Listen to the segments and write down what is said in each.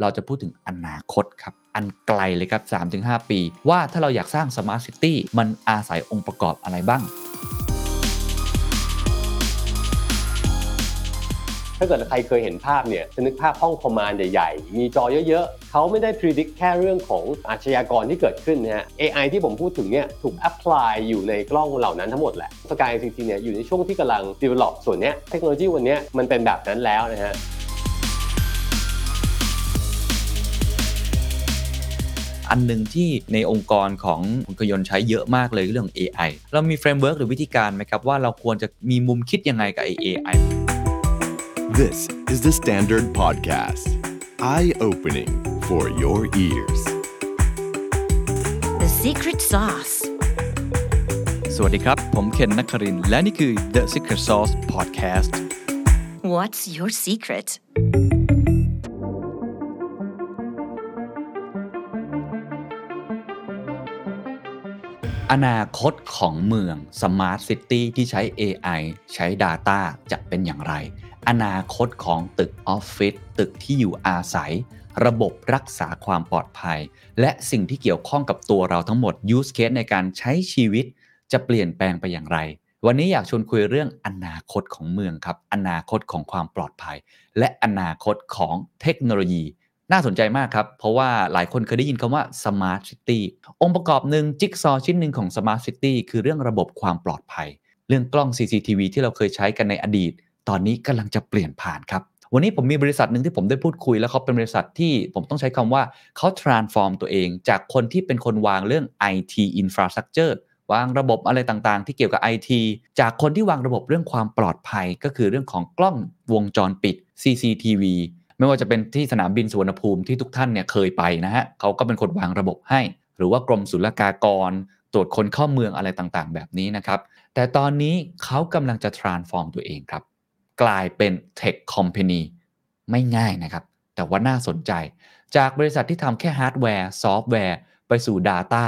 เราจะพูดถึงอนาคตครับ อันไกลเลยครับ 3-5 ปี ว่าถ้าเราอยากสร้าง smart city มันอาศัยองค์ประกอบอะไรบ้างถ้าเกิดใครเคยเห็นภาพเนี่ยจะนึกภาพห้อง command ใหญ่ๆ มีจอเยอะๆ เขาไม่ได้ detect แค่เรื่องของอาชญากรที่เกิดขึ้นนะฮะ AI ที่ผมพูดถึงเนี่ยถูก apply อยู่ในกล้องเหล่านั้นทั้งหมดแหละ Sky ICT เนี่ยอยู่ในช่วงที่กำลัง develop ส่วนเนี้ยเทคโนโลยีวันนี้มันเป็นแบบนั้นแล้วนะฮะ อันหนึ่งที่ในองค์กรของคุณขยนต์ใช้เยอะมากเลยเรื่อง AI เรามี framework หรือวิธีการไหมครับว่าเราควรจะมีมุมคิดยังไงกับ AI This is the Standard Podcast. Eye opening for your ears. The secret sauce. สวัสดีครับ ผมเคนนักครินทร์และนี่คือ The Secret Sauce Podcast What's your secret? อนาคตของเมือง Smart City ที่ใช้ AI ใช้ Data จะเป็นอย่างไร อนาคตของตึกออฟฟิศตึกที่อยู่อาศัย ระบบรักษาความปลอดภัย และสิ่งที่เกี่ยวข้องกับตัวเราทั้งหมด use case ในการใช้ชีวิตจะเปลี่ยนแปลงไปอย่างไร วันนี้อยากชวนคุยเรื่องอนาคตของเมืองครับ อนาคตของความปลอดภัย และอนาคตของเทคโนโลยี น่าสนใจมากครับ เพราะว่าหลายคนเคยได้ยินคำว่า Smart City องค์ประกอบหนึ่งจิ๊กซอว์ชิ้นหนึ่งของ Smart City คือเรื่องระบบความปลอดภัย เรื่องกล้อง CCTV ที่เราเคยใช้กันในอดีต ตอนนี้กำลังจะเปลี่ยนผ่านครับวันนี้ผมมีบริษัทหนึ่งที่ผมได้พูดคุย แล้วเขาเป็นบริษัทที่ผมต้องใช้คำว่าเขา transform ตัวเอง จากคนที่เป็นคนวางเรื่อง IT infrastructure วางระบบอะไรต่างๆ ที่เกี่ยวกับ IT จากคนที่วางระบบเรื่องความปลอดภัย ก็คือเรื่องของกล้องวงจรปิด CCTV ไม่ว่าจะเป็นที่สนามบินสุวรรณภูมิที่ทุกท่านเนี่ยเคยไปนะฮะเขาก็เป็นคนวางระบบให้ หรือว่ากรมศุลกากร ตรวจคนเข้าเมืองอะไรต่างๆ แบบนี้นะครับ แต่ตอนนี้เขากำลังจะ transform ตัวเองครับ กลายเป็น tech company ไม่ง่ายนะครับ แต่ว่าน่าสนใจ จากบริษัทที่ทำแค่ฮาร์ดแวร์ซอฟต์แวร์ไปสู่ Data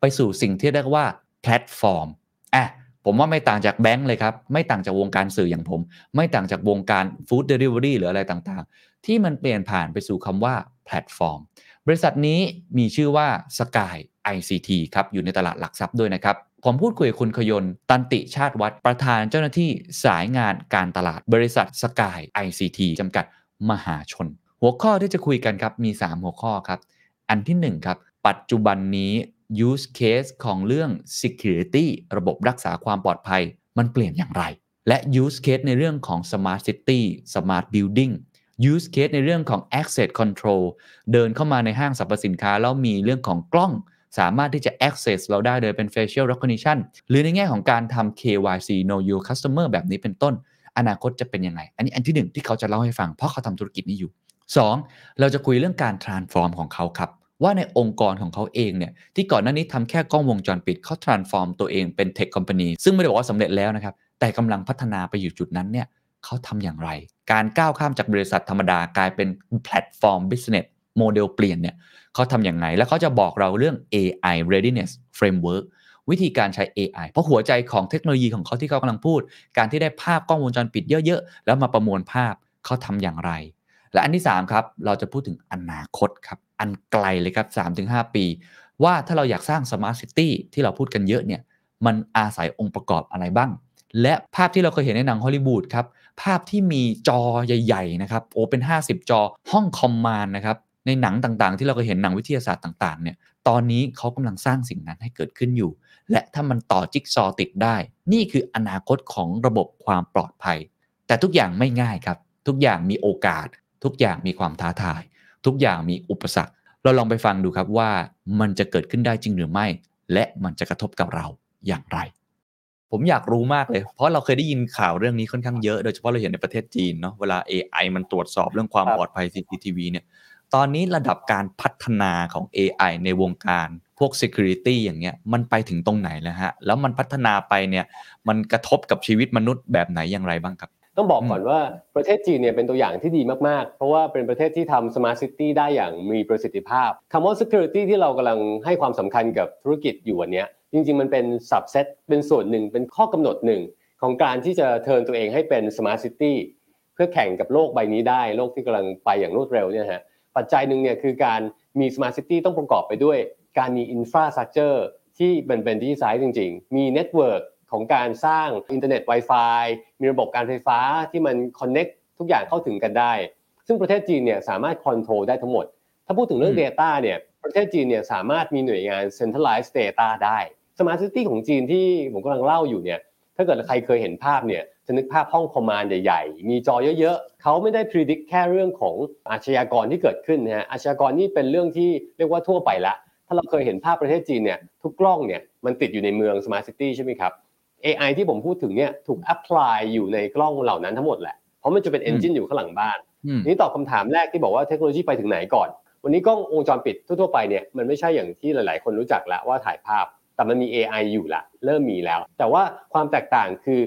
ไปสู่สิ่งที่เรียกว่าแพลตฟอร์มอะ ผมว่าไม่ต่างจากแบงค์เลยครับ ไม่ต่างจากวงการสื่ออย่างผม ไม่ต่างจากวงการ food delivery หรืออะไรต่างๆ ที่มันเปลี่ยนผ่านไปสู่คำว่าแพลตฟอร์ม บริษัทนี้มีชื่อว่า Sky ICT ครับอยู่ในตลาดหลักทรัพย์ด้วยนะครับผมพูดคุยกับคุณขยนต์ตันติชาติวัดประธานเจ้าหน้าที่สายงานการตลาดบริษัท Sky ICT จำกัดมหาชน หัวข้อที่จะคุยกันครับมี 3 หัวข้อครับ อันที่1ครับปัจจุบันนี้ use case ของเรื่อง security ระบบรักษาความปลอดภัย มันเปลี่ยนอย่างไร และ use case ในเรื่องของ smart city smart building use case ในเรื่องของ access control เดินเข้ามาในห้างสรรพสินค้า แล้วมีเรื่องของกล้อง สามารถที่จะ access เราได้โดยเป็น facial recognition หรือในแง่ของการทำ KYC know your customer แบบนี้เป็นต้น อนาคตจะเป็นยังไง อันนี้อันที่หนึ่งที่เขาจะเล่าให้ฟังเพราะเขาทำธุรกิจนี้อยู่ 2. เราจะคุยเรื่องการ transform ของเขาครับ ว่าในองค์กรของเขาเองเนี่ยที่ก่อนหน้านี้ทำแค่กล้องวงจรปิดเขา transform ตัวเองเป็น tech company ซึ่งไม่ได้บอกว่าสำเร็จแล้วนะครับ แต่กำลังพัฒนาไปอยู่จุดนั้นเนี่ยเขาทำอย่างไร การก้าวข้ามจากบริษัทธรรมดากลายเป็นแพลตฟอร์ม business model เปลี่ยนเนี่ยเขาทำอย่างไรแล้วเขาจะบอกเราเรื่อง AI readiness framework วิธีการใช้ AI เพราะหัวใจของเทคโนโลยีของเขาที่เขากำลังพูด การที่ได้ภาพกล้องวงจรปิดเยอะๆ แล้วมาประมวลภาพเขาทำอย่างไร และอันที่ 3 ครับ เราจะพูดถึงอนาคตครับ อันไกลเลยครับ 3-5 ปี ว่าถ้าเราอยากสร้าง Smart City ที่เราพูดกันเยอะเนี่ยมันอาศัยองค์ประกอบอะไรบ้าง และภาพที่เราเคยเห็นในหนังฮอลลีวูดครับภาพที่มีจอใหญ่ ๆ นะครับโอเป็น 50 จอห้องคอมมานด์นะครับในหนังต่างๆ ที่เราเคยเห็นหนังวิทยาศาสตร์ต่างๆเนี่ยตอนนี้เขากำลังสร้างสิ่งนั้นให้เกิดขึ้นอยู่ และถ้ามันต่อจิ๊กซอติดได้ นี่คืออนาคตของระบบความปลอดภัย แต่ทุกอย่างไม่ง่ายครับ ทุกอย่างมีโอกาส ทุกอย่างมีความท้าทาย ทุกอย่างมีอุปสรรค เราลองไปฟังดูครับว่ามันจะเกิดขึ้นได้จริงหรือไม่ และมันจะกระทบกับเราอย่างไร ผมอยากรู้มากเลย เพราะเราเคยได้ยินข่าวเรื่องนี้ค่อนข้างเยอะโดยเฉพาะเราเห็นในประเทศจีนเนาะเวลา AI มันตรวจสอบเรื่องความปลอดภัย CCTV เนี่ยตอนนี้ระดับการพัฒนาของ AI ในวงการพวก security อย่างเงี้ยมันไปถึงตรงไหนแล้วฮะ แล้วมันพัฒนาไปเนี่ยมันกระทบกับชีวิตมนุษย์แบบไหนอย่างไรบ้างครับ ต้องบอกก่อนว่าประเทศจีนเนี่ยเป็นตัวอย่างที่ดีมากๆ เพราะว่าเป็นประเทศที่ทำ smart city ได้อย่างมีประสิทธิภาพคำว่า security ที่เรากำลังให้ความสำคัญกับธุรกิจอยู่วันเนี้ยจริงๆ มันเป็น subset เป็นส่วนหนึ่งเป็นข้อกำหนดหนึ่งของการที่จะ turn ตัวเองให้เป็น smart city เพื่อแข่งกับโลกใบนี้ได้ โลกที่กำลังไปอย่างรวดเร็วเนี่ยฮะเพปัจจัยหนึ่งเนี่ยคือการมี Smart City ต้องประกอบไปด้วย การมี Infrastructure ที่เป็นเป็น digitize จริง ๆ มี network ของการสร้างอินเทอร์เน็ต Wi-Fi มีระบบการไฟฟ้าที่มัน Connect ทุกอย่างเข้าถึงกันได้ ซึ่งประเทศจีนเนี่ยสามารถคอนโทรลได้ทั้งหมด ถ้าพูดถึงเรื่องอืม Data เนี่ยประเทศจีนเนี่ยสามารถมีหน่วยงาน Centralized Data ได้ Smart City ของจีนที่ผมกำลังเล่าอยู่เนี่ยถ้าเกิดใครเคยเห็นภาพเนี่ยจะนึกภาพห้องคอมมานด์ใหญ่ๆ มีจอเยอะๆ เขาไม่ได้ predict แค่เรื่องของอาชญากรที่เกิดขึ้นนะฮะอาชญากรนี่เป็นเรื่องที่เรียกว่าทั่วไปละ ถ้าเราเคยเห็นภาพประเทศจีนเนี่ยทุกกล้องเนี่ยมันติดอยู่ในเมือง Smart City ใช่ไหมครับ AI ที่ผมพูดถึงเนี่ยถูก apply อยู่ในกล้องเหล่านั้นทั้งหมดแหละ เพราะมันจะเป็น engine อยู่ข้างหลังบ้านอืมนี่ตอบคำถามแรกที่บอกว่าเทคโนโลยีไปถึงไหนก่อน วันนี้กล้องวงจรปิดทั่วๆไปเนี่ยมันไม่ใช่อย่างที่หลาย ๆ คนรู้จักแล้วว่าถ่ายภาพ แต่มันมี AI อยู่ละเริ่มมีแล้ว แต่ว่าความแตกต่างคือ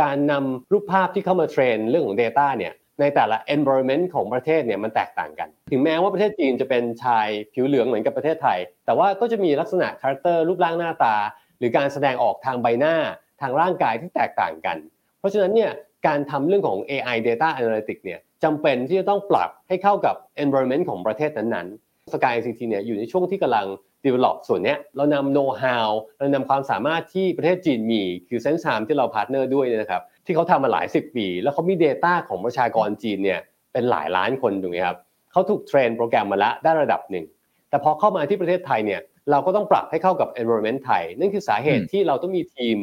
การนำรูปภาพที่เข้ามาเทรนเรื่องของ Data เนี่ยในแต่ละ environment ของประเทศเนี่ยมันแตกต่างกัน ถึงแม้ว่าประเทศจีนจะเป็นชายผิวเหลืองเหมือนกับประเทศไทย แต่ว่าก็จะมีลักษณะ character รูปร่างหน้าตา หรือการแสดงออกทางใบหน้า ทางร่างกายที่แตกต่างกัน เพราะฉะนั้นเนี่ยการทำเรื่องของ AI Data Analytics เนี่ยจำเป็นที่จะต้องปรับให้เข้ากับ environment ของประเทศนั้นๆ Sky ICT เนี่ยอยู่ในช่วงที่กำลัง develop ส่วนเนี้ยเรานำ know how เรานำความสามารถที่ประเทศจีนมีคือ Sense Time ที่เรา partner ด้วยเนี่ยนะครับที่เขาทำมาหลาย 10 ปี แล้วเขามี Data ของประชากรจีนเนี่ยเป็นหลายล้านคนถูกไหมครับเขาถูก train โปรแกรมมาแล้วได้ระดับหนึ่ง แต่พอเข้ามาที่ประเทศไทยเนี่ยเราก็ต้องปรับให้เข้ากับ environment ไทยนั่นคือสาเหตุอืมที่เราต้องมีทีม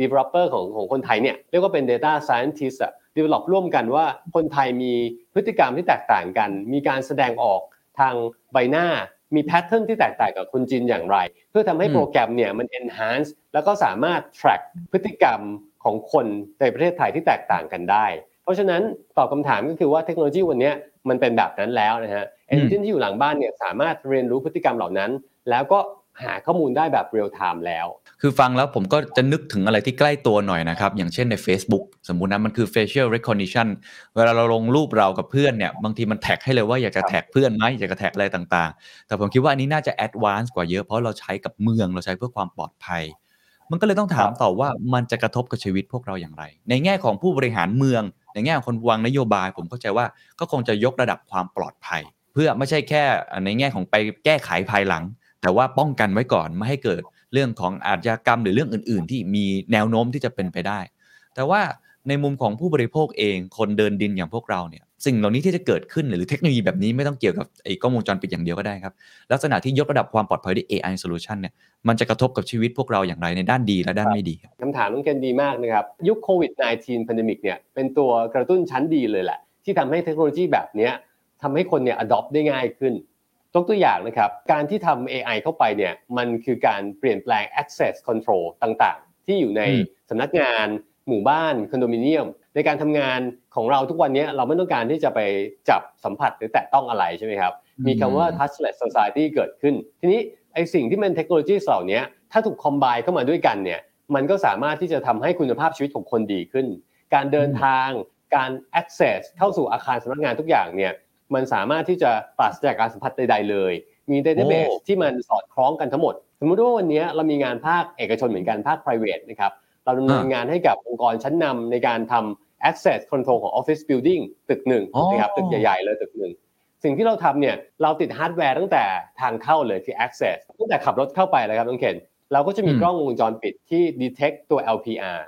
developer ของของคนไทยเนี่ยเรียกว่าเป็น data scientist อะ develop ร่วมกันว่าคนไทยมีพฤติกรรมที่แตกต่างกัน มีการแสดงออกทางใบหน้ามี pattern ที่แตกต่างกับคนจีนอย่างไร เพื่อทำให้อืมโปรแกรมเนี่ยมัน enhance แล้วก็สามารถ track พฤติกรรมของคนในประเทศไทยที่แตกต่างกันได้ เพราะฉะนั้นตอบคำถามก็คือว่าเทคโนโลยีวันเนี้ยมันเป็นแบบนั้นแล้วนะฮะอืม engine ที่อยู่หลังบ้านเนี่ยสามารถเรียนรู้พฤติกรรมเหล่านั้น แล้วก็ หาข้อมูลได้แบบ real time แล้ว คือฟังแล้วผมก็จะนึกถึงอะไรที่ใกล้ตัวหน่อยนะครับ อย่างเช่นใน Facebook สมมุตินะมันคือ facial recognition เวลาเราลงรูปเรากับเพื่อนเนี่ย บางทีมันแท็กให้เลยว่าอยากจะแท็กเพื่อนไหมอยากจะแท็กอะไรต่างๆ แต่ผมคิดว่าอันนี้น่าจะ advance กว่าเยอะเพราะเราใช้กับเมืองเราใช้เพื่อความปลอดภัย มันก็เลยต้องถามต่อว่ามันจะกระทบกับชีวิตพวกเราอย่างไร ในแง่ของผู้บริหารเมือง ในแง่ของคนวางนโยบาย ผมเข้าใจว่าก็คงจะยกระดับความปลอดภัย เพื่อไม่ใช่แค่ในแง่ของไปแก้ไขภายหลัง แต่ว่าป้องกันไว้ก่อนไม่ให้เกิดเรื่องของอาชญากรรมหรือเรื่องอื่น ๆ ที่มีแนวโน้มที่จะเป็นไปได้ แต่ว่าในมุมของผู้บริโภคเองคนเดินดินอย่างพวกเราเนี่ยสิ่งเหล่านี้ที่จะเกิดขึ้นหรือเทคโนโลยีแบบนี้ไม่ต้องเกี่ยวกับไอ้กล้องวงจรปิดอย่างเดียวก็ได้ครับ ลักษณะที่ยกระดับความปลอดภัยด้วย AI solution เนี่ยมันจะกระทบกับชีวิตพวกเราอย่างไรในด้านดีและด้านไม่ดีคำถามน้องเคนดีมากนะครับ ยุคโควิด -19 pandemic เนี่ยเป็นตัวกระตุ้นชั้นดีเลยแหละ ที่ทำให้เทคโนโลยีแบบนี้ยทำให้คนเนี่ย adopt ได้ง่ายขึ้น ยกตัวอย่างนะครับ การที่ทำ AI เข้าไปเนี่ยมันคือการเปลี่ยนแปลง access control ต่างๆ ที่อยู่ในอืมสำนักงานหมู่บ้านคอนโดมิเนียม ในการทำงานของเราทุกวันนี้เราไม่ต้องการที่จะไปจับสัมผัสหรือแตะต้องอะไรใช่ไหมครับ มีคำว่า touchless society เกิดขึ้น ทีนี้ไอสิ่งที่เป็นเทคโนโลยีเหล่านี้ถ้าถูกคอมไบเข้ามาด้วยกันเนี่ยมันก็สามารถที่จะทำให้คุณภาพชีวิตของคนดีขึ้น การเดินทางการ access เข้าสู่อาคารสำนักงานทุกอย่างเนี่ย มันสามารถที่จะปราศจากการสัมผัสใด ๆ เลย มี database โอ้ที่มันสอดคล้องกันทั้งหมด สมมุติว่าวันนี้เรามีงานภาคเอกชนเหมือนกันภาค private นะครับเราดำเนินงานให้กับองค์กรชั้นนำในการทำ access control ของ office building ตึกหนึ่งอ๋อนะครับตึกใหญ่ๆเลยตึกหนึ่งสิ่งที่เราทำเนี่ยเราติดฮาร์ดแวร์ตั้งแต่ทางเข้าเลยคือ access ตั้งแต่ขับรถเข้าไปเลยครับน้องเคนเราก็จะมีอืมกล้องวงจรปิดที่ detect ตัว LPR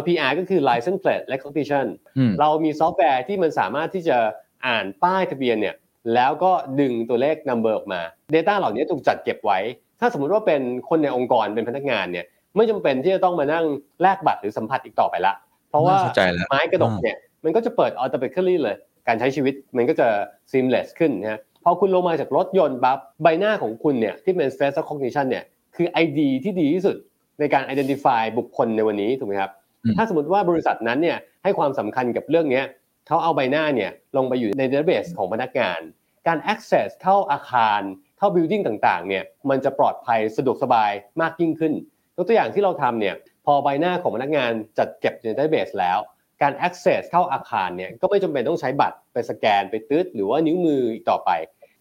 LPR ก็คือ license plate recognition อืมเรามีซอฟต์แวร์ที่มันสามารถที่จะ อ่านป้ายทะเบียนเนี่ยแล้วก็ดึงตัวเลข number ออกมา Data เหล่านี้ถูกจัดเก็บไว้ ถ้าสมมุติว่าเป็นคนในองค์กรเป็นพนักงานเนี่ยไม่จำเป็นที่จะต้องมานั่งแลกบัตรหรือสัมผัสอีกต่อไปละ เพราะว่าเข้าใจแล้วไม้กระดกเนี่ยมันก็จะเปิด automatically เลย การใช้ชีวิตมันก็จะ seamless ขึ้นนะฮะพอคุณลงมาจากรถยนต์ปั๊บใบหน้าของคุณเนี่ยที่เป็น face recognition เนี่ยคือ ID ที่ดีที่สุดในการ identify บุคคลในวันนี้ถูกไหมครับอืมถ้าสมมติว่าบริษัทนั้นเนี่ยให้ความสำคัญกับเรื่องเนี้ย เขาเอาใบหน้าเนี่ยลงไปอยู่ใน database ของพนักงาน การ access เข้าอาคารเข้า building ต่างๆเนี่ยมันจะปลอดภัยสะดวกสบายมากยิ่งขึ้นยกตัวอย่างที่เราทำเนี่ยพอใบหน้าของพนักงานจัดเก็บใน database แล้ว การ access เข้าอาคารเนี่ยก็ไม่จำเป็นต้องใช้บัตรไปสแกนไปตืดหรือว่านิ้วมืออีกต่อไป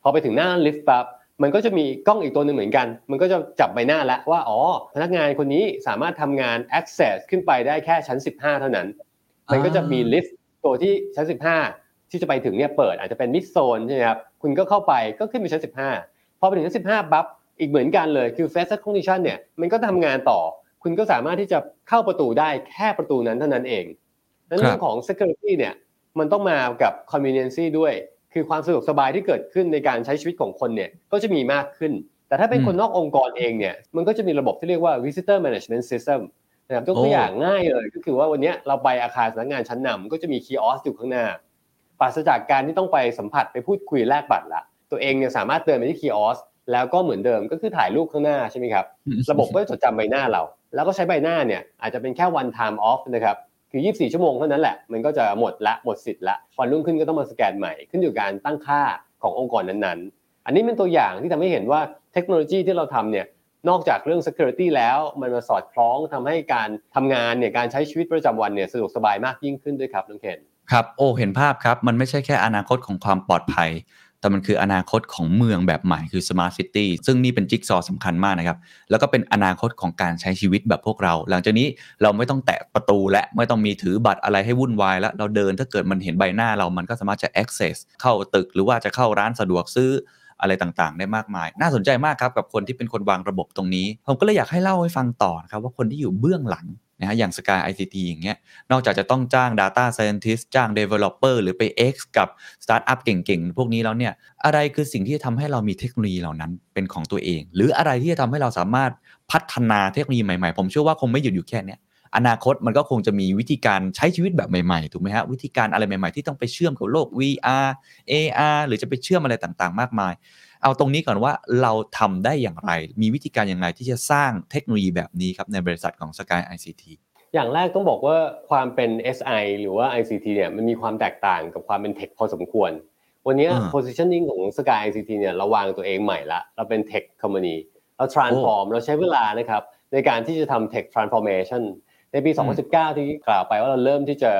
พอไปถึงหน้าลิฟต์ปั๊บมันก็จะมีกล้องอีกตัวหนึ่งเหมือนกัน มันก็จะจับใบหน้าแล้วว่า อ๋อ พนักงานคนนี้สามารถทำงาน access ขึ้นไปได้แค่ชั้น 15 เท่านั้น มันก็จะมีลิฟต์ ตัวที่ชั้น 15 ที่จะไปถึงเนี่ยเปิดอาจจะเป็นมิดโซนใช่ไหมครับคุณก็เข้าไปก็ขึ้นไปชั้น 15 พอไปถึงชั้น 15ปั๊บอีกเหมือนกันเลยคือ f a s t condition เนี่ยมันก็ทำงานต่อ คุณก็สามารถที่จะเข้าประตูได้แค่ประตูนั้นเท่านั้นเองดังนั้นเรื่องของ security เนี่ยมันต้องมากับ convenience ด้วย คือความสะดวกสบายที่เกิดขึ้นในการใช้ชีวิตของคนเนี่ยก็จะมีมากขึ้น แต่ถ้าเป็นคนนอกองค์กรเองเนี่ยมันก็จะมีระบบที่เรียกว่า visitor management system นะครับยกตัวอย่างง่ายเลยก็คือว่าวันนี้เราไปอาคารสำนักงานชั้นนำก็จะมีคีย์ออสอยู่ข้างหน้าปราศจากการที่ต้องไปสัมผัสไปพูดคุยแลกบัตรละ ตัวเองเนี่ยสามารถเดินไปที่คีย์ออสแล้วก็เหมือนเดิมก็คือถ่ายรูปข้างหน้าใช่ไหมครับ ระบบก็จะจดจำใบหน้าเรา แล้วก็ใช้ใบหน้าเนี่ยอาจจะเป็นแค่ one time off นะครับคือ 24 ชั่วโมงเท่านั้นแหละ มันก็จะหมดละหมดสิทธิ์ละวันรุ่งขึ้นก็ต้องมาสแกนใหม่ขึ้นอยู่การตั้งค่าขององค์กรนั้นๆ อันนี้เป็นตัวอย่างที่ทำให้เห็นว่าเทคโนโลยีที่เราทำเนี่ย นอกจากเรื่อง security แล้วมันมาสอดคล้องทำให้การทำงานเนี่ยการใช้ชีวิตประจำวันเนี่ยสะดวกสบายมากยิ่งขึ้นด้วยครับน้องเคนครับโอ้เห็นภาพครับมันไม่ใช่แค่อนาคตของความปลอดภัย แต่มันคืออนาคตของเมืองแบบใหม่คือ smart city ซึ่งนี่เป็นจิ๊กซอว์สำคัญมากนะครับ แล้วก็เป็นอนาคตของการใช้ชีวิตแบบพวกเรา หลังจากนี้เราไม่ต้องแตะประตูและไม่ต้องมีถือบัตรอะไรให้วุ่นวายแล้วเราเดินถ้าเกิดมันเห็นใบหน้าเรามันก็สามารถจะ access เข้าตึกหรือว่าจะเข้าร้านสะดวกซื้อ อะไรต่างๆ ได้มากมาย น่าสนใจมากครับกับคนที่เป็นคนวางระบบตรงนี้ ผมก็เลยอยากให้เล่าให้ฟังต่อนะครับว่าคนที่อยู่เบื้องหลังนะฮะอย่าง Sky ICT อย่างเงี้ยนอกจากจะต้องจ้าง Data Scientist จ้าง Developer หรือไป X กับ Startup เก่งๆ พวกนี้แล้วเนี่ยอะไรคือสิ่งที่จะทำให้เรามีเทคโนโลยีเหล่านั้นเป็นของตัวเอง หรืออะไรที่จะทำให้เราสามารถพัฒนาเทคโนโลยีใหม่ๆ ผมเชื่อว่าคงไม่หยุดอยู่แค่เนี้ย อนาคตมันก็คงจะมีวิธีการใช้ชีวิตแบบใหม่ๆ ถูกไหมฮะ วิธีการอะไรใหม่ๆ ที่ต้องไปเชื่อมกับโลก VR AR หรือจะไปเชื่อมอะไรต่างๆ มากมาย เอาตรงนี้ก่อนว่าเราทำได้อย่างไร มีวิธีการอย่างไรที่จะสร้างเทคโนโลยีแบบนี้ครับในบริษัทของ Sky ICT อย่างแรกต้องบอกว่าความเป็น SI หรือว่า ICT เนี่ยมันมีความแตกต่างกับความเป็นเทคพอสมควร วันนี้อ่า positioning ของ Sky ICT เนี่ยเราวางตัวเองใหม่ละเราเป็น tech company เรา transform เราใช้เวลานะครับในการที่จะทำ tech transformation ในปี 2019 ที่กล่าวไปว่าเราเริ่มที่จะ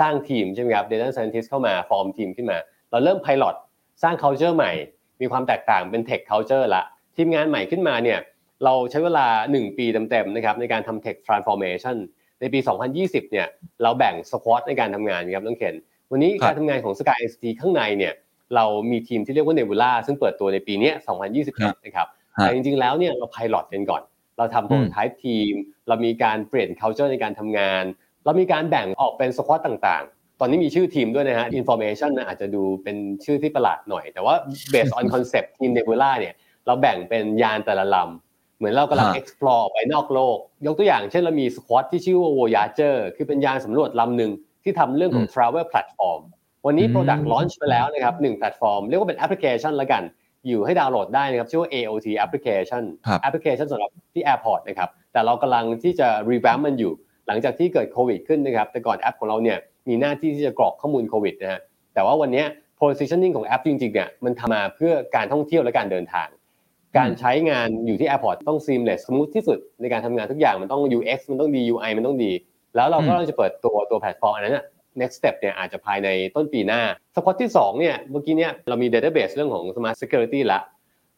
สร้างทีมใช่ไหมครับ data scientist เข้ามา form ทีมขึ้นมา เราเริ่ม pilot สร้าง culture ใหม่ มีความแตกต่างเป็น tech culture ละ ทีมงานใหม่ขึ้นมาเนี่ยเราใช้เวลา 1 ปีเต็มๆนะครับในการทำ tech transformation ในปี 2020 เนี่ยเราแบ่ง squad ในการทำงานครับน้องเคนวันนี้ครับการทำงานของ Sky ICT ข้างในเนี่ยเรามีทีมที่เรียกว่า Nebula ซึ่งเปิดตัวในปีเนี้ย2021 นะครับฮะแต่จริงๆแล้วเนี่ยเรา pilot กันก่อน เราทำ prototype ทีม เรามีการเปลี่ยน culture ในการทำงาน เรามีการแบ่งออกเป็น squad ต่างๆ ตอนนี้มีชื่อทีมด้วยนะฮะ information นะอาจจะดูเป็นชื่อที่ประหลาดหน่อย แต่ว่า based on concept ทีม Nebula เนี่ยเราแบ่งเป็นยานแต่ละลำ เหมือนเรากำลังฮะ explore ไปนอกโลก ยกตัวอย่างเช่นเรามี squad ที่ชื่อว่า Voyager คือเป็นยานสำรวจลำหนึ่งที่ทำเรื่องของ travel platform วันนี้อืม product launch ไปแล้วนะครับหนึ่งแพลตฟอร์มเรียกว่าเป็นแอปพลิเคชันละกัน อยู่ให้ดาวน์โหลดได้นะครับชื่อว่า AOT application ครับแอปพลิเคชันสำหรับที่ Airport นะครับแต่เรากำลังที่จะ revamp มันอยู่ หลังจากที่เกิดโควิดขึ้นนะครับแต่ก่อนแอปของเราเนี่ยมีหน้าที่ที่จะกรอกข้อมูลโควิดนะฮะแต่ว่าวันเนี้ย positioning ของแอปจริงๆเนี่ยมันทำมาเพื่อการท่องเที่ยวและการเดินทาง การใช้งานอยู่ที่ Airport ต้อง seamless smooth ที่สุดในการทำงานทุกอย่างมันต้อง UX มันต้องดี UI มันต้องดี แล้วเราก็อืมจะเปิดตัวตัวแพลตฟอร์มอันนั้นนะ next step เนี่ยอาจจะภายในต้นปีหน้า squad ที่2เนี่ยเมื่อกี้เนี่ยเรามี database เรื่องของ smart security ละ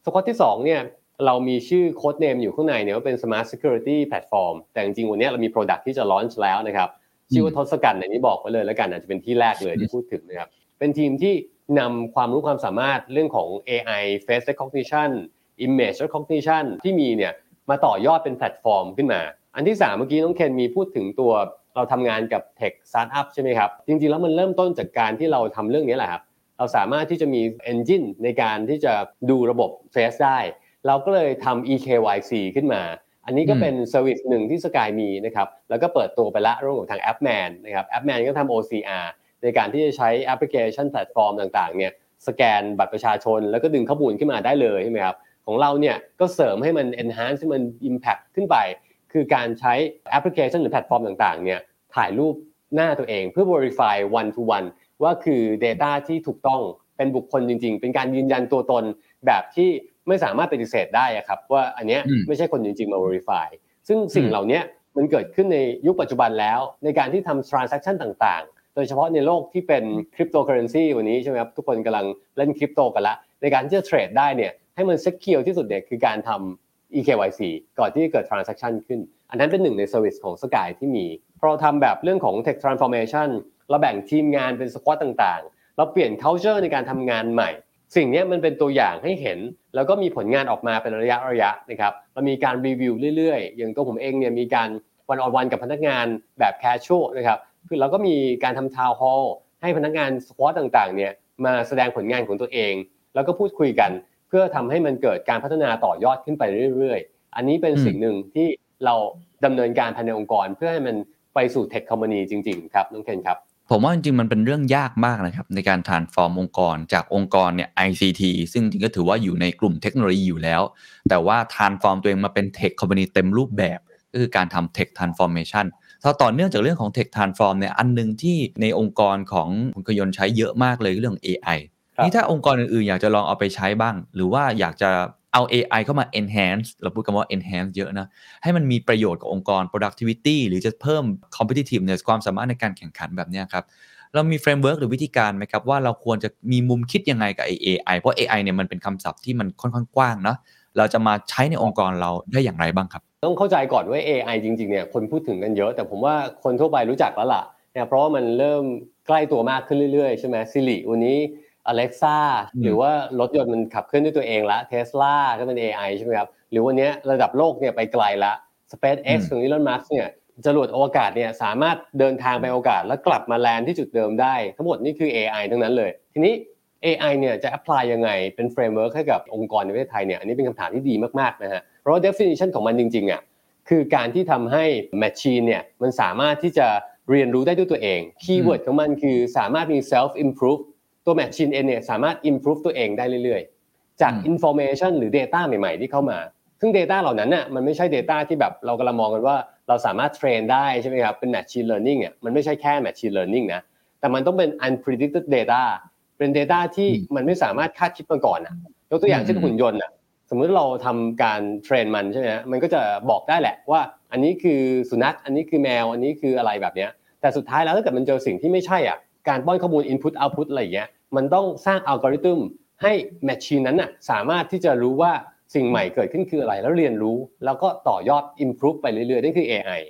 squad ที่2เนี่ยเรามีชื่อโค้ดเนมอยู่ข้างในเนี่ยว่าเป็น smart security platform แต่จริงๆวันนี้เรามี product ที่จะ launch แล้วนะครับชื่อว่าทศกัณฐ์ในนี้บอกไว้เลยแล้วกันอาจจะเป็นที่แรกเลยที่พูดถึงนะครับเป็นทีมที่นำความรู้ความสามารถเรื่องของ AI face recognition image recognition ที่มีเนี่ยมาต่อยอดเป็นแพลตฟอร์มขึ้นมา อันที่ 3 เมื่อกี้น้องเคนมีพูดถึงตัว เราทำงานกับ Tech Startup ใช่ไหมครับ จริงๆแล้วมันเริ่มต้นจากการที่เราทำเรื่องนี้แหละครับ เราสามารถที่จะมี Engine ในการที่จะดูระบบ Face ได้ เราก็เลยทำ EKYC ขึ้นมา อันนี้ก็เป็น service หนึ่งที่ SKY มีนะครับ แล้วก็เปิดตัวไปละร่วมกับทาง AppMan นะครับ AppMan ก็ทำ OCR ในการที่จะใช้แอปพลิเคชันแพลตฟอร์มต่างๆเนี่ยสแกนบัตรประชาชน แล้วก็ดึงข้อมูลขึ้นมาได้เลยใช่ไหมครับของเราเนี่ยก็เสริมให้มัน enhance ให้มัน impact ขึ้นไป คือการใช้แอปพลิเคชันหรือแพลตฟอร์มต่างๆเนี่ยถ่ายรูปหน้าตัวเองเพื่อ verify one to one ว่าคือ Data ที่ถูกต้องเป็นบุคคลจริง ๆ เป็นการยืนยันตัวตนแบบที่ไม่สามารถปฏิเสธได้อะครับ ว่าอันเนี้ยอืมไม่ใช่คนจริง ๆ มา verify ซึ่งสิ่งอืมเหล่านี้มันเกิดขึ้นในยุคปัจจุบันแล้ว ในการที่ทำ transaction ต่างๆ โดยเฉพาะในโลกที่เป็นคริปโตเคอเรนซีวันนี้ใช่ไหมครับทุกคนกำลังเล่นคริปโตกันละในการที่จะเทรดได้เนี่ยให้มัน secure ที่สุดเนี่ยคือการทำ EKYC ก่อนที่จะเกิด transaction ขึ้น อันนั้นเป็นหนึ่งใน service ของ Sky ที่มีพอเราทำแบบเรื่องของ tech transformation เราแบ่งทีมงานเป็นสควอตต่างๆ เราเปลี่ยน culture ในการทำงานใหม่ สิ่งนี้มันเป็นตัวอย่างให้เห็น แล้วก็มีผลงานออกมาเป็นระยะระยะนะครับเรามีการรีวิวเรื่อยๆ อย่างตัวผมเองเนี่ยมีการวันออนวันกับพนักงานแบบ casual นะครับคือเราก็มีการทำทาวน์ฮอลให้พนักงานสควอตต่างๆเนี่ยมาแสดงผลงานของตัวเอง แล้วก็พูดคุยกัน พื่อทำให้มันเกิดการพัฒนาต่อยอดขึ้นไปเรื่อยๆ อันนี้เป็นสิ่งหนึ่งที่เราดำเนินการภายในองค์กร เพื่อให้มันไปสู่เทคคอมมานีจริงๆครับน้องเคนครับผมว่าจริงๆมันเป็นเรื่องยากมากนะครับในการ transform องค์กรจากองค์กรเนี่ย ICT ซึ่งจริงก็ถือว่าอยู่ในกลุ่มเทคโนโลยีอยู่แล้ว แต่ว่า transform ตัวเองมาเป็น tech company เต็มรูปแบบ ก็คือการทำ tech transformation ถ้าต่อเนื่องจากเรื่องของ tech transform เนี่ยอันหนึงที่ในองค์กรของคุณขยนต์ใช้เยอะมากเลยคือเรื่อง AI ครับ นี่ถ้าองค์กรอื่นๆ อยากจะลองเอาไปใช้บ้าง หรือว่าอยากจะเอา AI เข้ามา enhance เราพูดกันว่า enhance เยอะนะ ให้มันมีประโยชน์กับองค์กร productivity หรือจะเพิ่ม competitiveness ความสามารถในการแข่งขันแบบเนี้ยครับ เรามี framework หรือวิธีการไหมครับ ว่าเราควรจะมีมุมคิดยังไงกับ AI เพราะ AI เนี่ยมันเป็นคำศัพท์ที่มันค่อนข้างกว้างเนาะเราจะมาใช้ในองค์กรเราได้อย่างไรบ้างครับ ต้องเข้าใจก่อนว่า AI จริงๆเนี่ยคนพูดถึงกันเยอะ แต่ผมว่าคนทั่วไปรู้จักแล้วล่ะนะเพราะว่ามันเริ่มใกล้ตัวมากขึ้นเรื่อยๆใช่ไหม Siri วันนี้ Alexa อืมหรือว่ารถยนต์มันขับเคลื่อนด้วยตัวเองละ Tesla ก็เป็น AI ใช่ไหมครับ หรือวันนี้ระดับโลกเนี่ยไปไกลละ SpaceX ของ Elon Musk เนี่ยจรวดอวกาศเนี่ยสามารถเดินทางไปอวกาศแล้วกลับมา land ที่จุดเดิมได้ ทั้งหมดนี่คือ AI ทั้งนั้นเลย ทีนี้ AI เนี่ยจะ apply ยังไงเป็น framework ให้กับองค์กรในประเทศไทยเนี่ยอันนี้เป็นคำถามที่ดีมากๆนะฮะเพราะว่า definition ของมันจริงๆอะคือการที่ทำให้ Machine เนี่ยมันสามารถที่จะเรียนรู้ได้ด้วยตัวเอง keyword ของมันคือสามารถมี self improve ตัว Machine เองเนี่ยสามารถ improve ตัวเองได้เรื่อยๆ จากอืม information หรือ data ใหม่ๆ ที่เข้ามา ซึ่ง data เหล่านั้นน่ะมันไม่ใช่ data ที่แบบเรากำลังมองกันว่าเราสามารถ train ได้ใช่ไหมครับเป็น machine learning อะมันไม่ใช่แค่ machine learning นะแต่มันต้องเป็น unpredicted data เป็น data ที่มันไม่สามารถคาดคิดมาก่อนอะยกตัวอย่างเช่นหุ่นยนต์อะสมมุติเราทำการ train มันใช่ไหมฮะมันก็จะบอกได้แหละว่า อันนี้คือสุนัขอันนี้คือแมวอันนี้คืออะไรแบบเนี้ยแต่สุดท้ายแล้วถ้าเกิดมันเจอสิ่งที่ไม่ใช่อะการป้อนข้อมูล input output อะไรอย่างเงี้ย มันต้องสร้างอัลกอริทึมให้ machine นั้นน่ะสามารถที่จะรู้ว่าสิ่งใหม่เกิดขึ้นคืออะไรแล้วเรียนรู้ แล้วก็ต่อยอด improve ไปเรื่อยๆนั่นคือ AI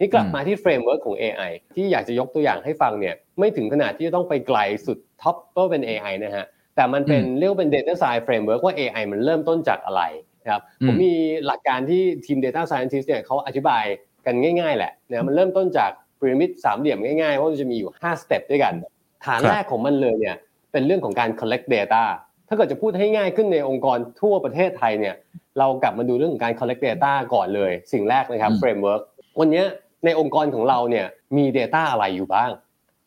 นี่กลับอืมมาที่ framework ของ AI ที่อยากจะยกตัวอย่างให้ฟังเนี่ยไม่ถึงขนาดที่จะต้องไปไกลสุดท้ายก็เป็น AI นะฮะแต่มันเป็นเรียกว่าเป็น Data Science Framework ว่า AI มันเริ่มต้นจากอะไรนะครับอืมผมมีหลักการที่ทีม Data Scientist เนี่ยเขาอธิบายกันง่าย ๆ แหละนะมันเริ่มต้นจากพีระมิดสามเหลี่ยมง่ายๆว่ามันจะมีอยู่5 step ด้วยกัน ฐานครับแรกของมันเลยเนี่ย เป็นเรื่องของการ collect data ถ้าเกิดจะพูดให้ง่ายขึ้นในองค์กรทั่วประเทศไทยเนี่ยเรากลับมาดูเรื่องของการ collect data ก่อนเลย สิ่งแรกนะครับอืม framework วันเนี้ยในองค์กรของเราเนี่ยมี data อะไรอยู่บ้าง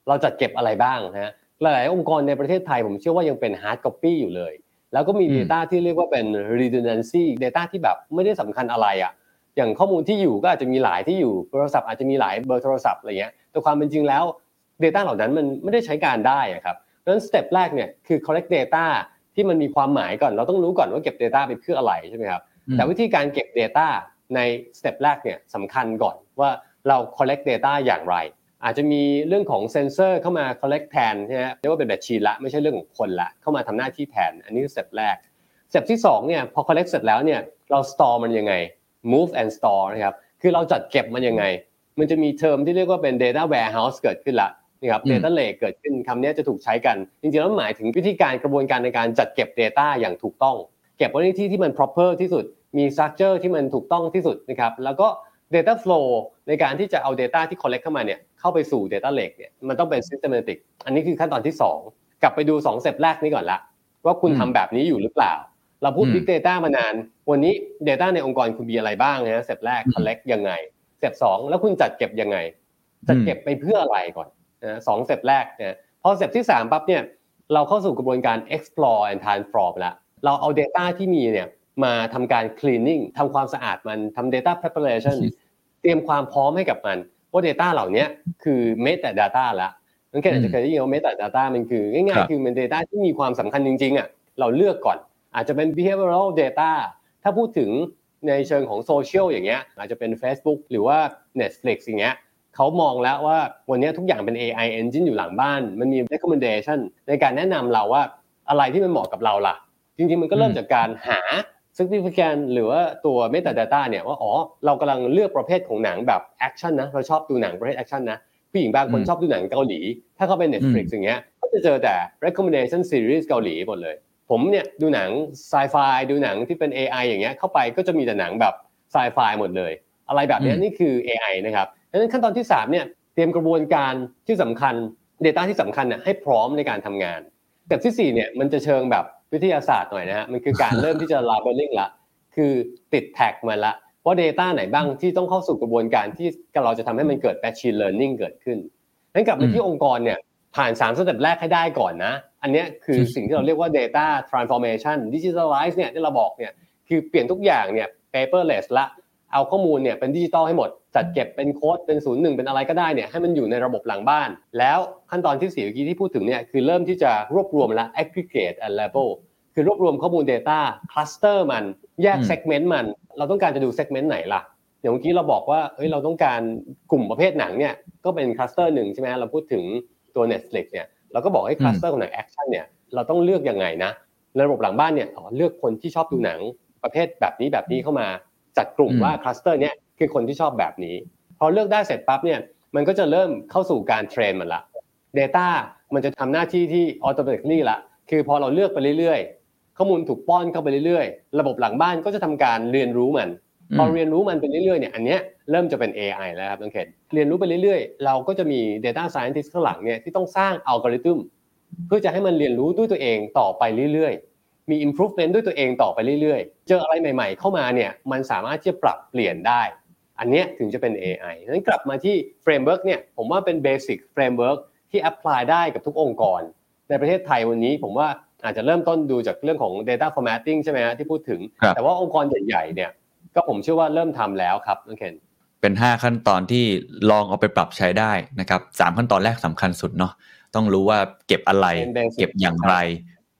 เราจัดเก็บอะไรบ้างนะฮะหลาย ๆ องค์กรในประเทศไทยผมเชื่อว่ายังเป็น hard copy อยู่เลย แล้วก็มีอืม Data ที่เรียกว่าเป็น redundancy Data ที่แบบไม่ได้สำคัญอะไรอะ่ะอย่างข้อมูลที่อยู่ก็อาจจะมีหลายที่อยู่โทรศัพท์อาจจะมีหลายเบอร์โทรศัพท์อะไรเงี้ยแต่ความเป็นจริงแล้ว Data เหล่านั้นมันไม่ได้ใช้การได้อะครับ เพราะฉะนั้นสเต็ปแรกเนี่ยคือ collect data ที่มันมีความหมายก่อน เราต้องรู้ก่อนว่าเก็บ Data ไปเพื่ออะไรใช่ไหมครับอืมแต่วิธีการเก็บ Data ใน step แรกเนี่ยสำคัญก่อนว่าเรา collect data อย่างไร อาจจะมีเรื่องของเซนเซอร์เข้ามา collect แทนใช่ไหมเรียกว่าเป็น machine ละไม่ใช่เรื่องของคนละเข้ามาทำหน้าที่แทนอันนี้คือ step แรก step ที่สองเนี่ยพอ collect เสร็จแล้วเนี่ยเรา store มันยังไง move and store นะครับคือเราจัดเก็บมันยังไง มันจะมีเทอมที่เรียกว่าเป็น data warehouse เกิดขึ้นละ นะครับอืม data lake เกิดขึ้นคำนี้จะถูกใช้กัน จริงๆแล้วหมายถึงวิธีการกระบวนการในการจัดเก็บ data อย่างถูกต้อง เก็บไว้ในที่ที่มัน proper ที่สุด มี structure ที่มันถูกต้องที่สุดนะครับ แล้วก็ data flow ในการที่จะเอา data ที่ collect เข้ามาเนี่ยเข้าไปสู่ data lake เนี่ยมันต้องเป็น systematic อันนี้คือขั้นตอนที่ 2 กลับไปดู2 step แรกนี้ก่อนละ ว่าคุณอืมทำแบบนี้อยู่หรือเปล่า เราพูดอืม big data มานาน วันนี้ data ในองค์กรคุณมีอะไรบ้างนะ step แรกอืม collect ยังไง step 2แล้วคุณจัดเก็บยังไงจัดเก็บไปเพื่ออะไรก่อน นะสอง step แรกนะพอ step ที่สามปั๊บเนี่ยเราเข้าสู่กระบวนการ explore and transform แล้วเราเอา Data ที่มีเนี่ยมาทำการ cleaning ทำความสะอาดมันทำ data preparation เตรียมความพร้อมให้กับมันว่า Data เหล่านี้คือ meta data แล้วนั่นแค่อาจจะเคยได้ยินว่า meta data มันคือง่ายครับๆคือมัน Data ที่มีความสำคัญจริงๆอะเราเลือกก่อน อาจจะเป็น behavioral data ถ้าพูดถึงในเชิงของโซเชียลอย่างเงี้ยอาจจะเป็น Facebook หรือว่า Netflix อย่างเงี้ย เขามองแล้วว่าวันนี้ทุกอย่างเป็น AI engine อยู่หลังบ้าน มันมี recommendation ในการแนะนำเราว่าอะไรที่มันเหมาะกับเราล่ะ จริงๆ มันก็เริ่มอืมจากการหา significant หรือว่าตัว metadata เนี่ยว่าอ๋อเรากำลังเลือกประเภทของหนังแบบ action นะเราชอบดูหนังประเภท action นะผู้หญิงบางคนอืมชอบดูหนังเกาหลี ถ้าเขาเป็น Netflix อืมอย่างเงี้ยก็ก็จะเจอแต่ recommendation series เกาหลีหมดเลย ผมเนี่ยดูหนังไซไฟดูหนังที่เป็น AI อย่างเงี้ยเข้าไปก็จะมีแต่หนังแบบไซไฟหมดเลย อะไรแบบเนี้ยอืมนี่คือ AI นะครับ ดังนั้นขั้นตอนที่3เนี่ยเตรียมกระบวนการที่สำคัญ Data ที่สำคัญเนี่ยให้พร้อมในการทำงานแบบที่4เนี่ยมันจะเชิงแบบวิทยาศาสตร์หน่อยนะฮะมันคือการเริ่มที่จะ labeling ละคือติด tag มาละว่า Data ไหนบ้างที่ต้องเข้าสู่กระบวนการที่เราจะทำให้มันเกิด Machine Learning เกิดขึ้นงั้นกลับมาที่องค์กรเนี่ยผ่าน3 step แรกให้ได้ก่อนนะ อันเนี้ยคือสิ่งที่เราเรียกว่า Data Transformation Digitalize เนี่ยที่เราบอกเนี่ยคือเปลี่ยนทุกอย่างเนี่ย paperless ละเอาข้อมูลเนี่ยเป็นดิจิตอลให้หมด จัดเก็บเป็นโค้ดเป็นศูนย์หนึ่งเป็นอะไรก็ได้เนี่ยให้มันอยู่ในระบบหลังบ้าน แล้วขั้นตอนที่สี่เมื่อกี้ที่พูดถึงเนี่ยคือเริ่มที่จะรวบรวมและ aggregate and label คือรวบรวมข้อมูล Data cluster มันแยกอืม segment มัน เราต้องการจะดู segment ไหนล่ะอย่างเมื่อกี้เราบอกว่าเฮ้ยเราต้องการกลุ่มประเภทหนังเนี่ยก็เป็น cluster หนึ่งใช่ไหมเราพูดถึงตัว Netflix เนี่ยเราก็บอกให้ cluster ของหนัง action เนี่ยเราต้องเลือกยังไงนะในระบบหลังบ้านเนี่ยอ๋อเลือกคนที่ชอบดูหนังประเภทแบบนี้แบบนี้เข้ามาจัดกลุ่มอืมว่าคลัสเตอร์เนี้ย คือคนที่ชอบแบบนี้ พอเลือกได้เสร็จปั๊บเนี่ยมันก็จะเริ่มเข้าสู่การเทรนมันละ Data มันจะทำหน้าที่ที่ automatically ละคือพอเราเลือกไปเรื่อยๆ ข้อมูลถูกป้อนเข้าไปเรื่อยๆ ระบบหลังบ้านก็จะทำการเรียนรู้มันพอเรียนรู้มันไปเรื่อยๆเนี่ยอันเนี้ยเริ่มจะเป็น AI แล้วครับน้องเคนเรียนรู้ไปเรื่อยๆ เราก็จะมี Data Scientist ข้างหลังเนี่ยที่ต้องสร้างอัลกอริทึมเพื่อจะให้มันเรียนรู้ด้วยตัวเองต่อไปเรื่อยๆ มี improvement ด้วยตัวเองต่อไปเรื่อยๆ เจออะไรใหม่ ๆ เข้ามาเนี่ยมันสามารถที่จะปรับเปลี่ยนได้ อันเนี้ยถึงจะเป็น AI ดังนั้นกลับมาที่ framework เนี่ยผมว่าเป็น basic framework ที่ apply ได้กับทุกองค์กร ในประเทศไทยวันนี้ผมว่าอาจจะเริ่มต้นดูจากเรื่องของ data formatting ใช่ไหมฮะที่พูดถึงครับแต่ว่าองค์กรใหญ่ๆเนี่ยก็ผมเชื่อว่าเริ่มทำแล้วครับน้องเคนเป็น 5 ขั้นตอนที่ลองเอาไปปรับใช้ได้นะครับสามขั้นตอนแรกสำคัญสุดเนาะต้องรู้ว่าเก็บอะไรเป็น basic เก็บอย่างไร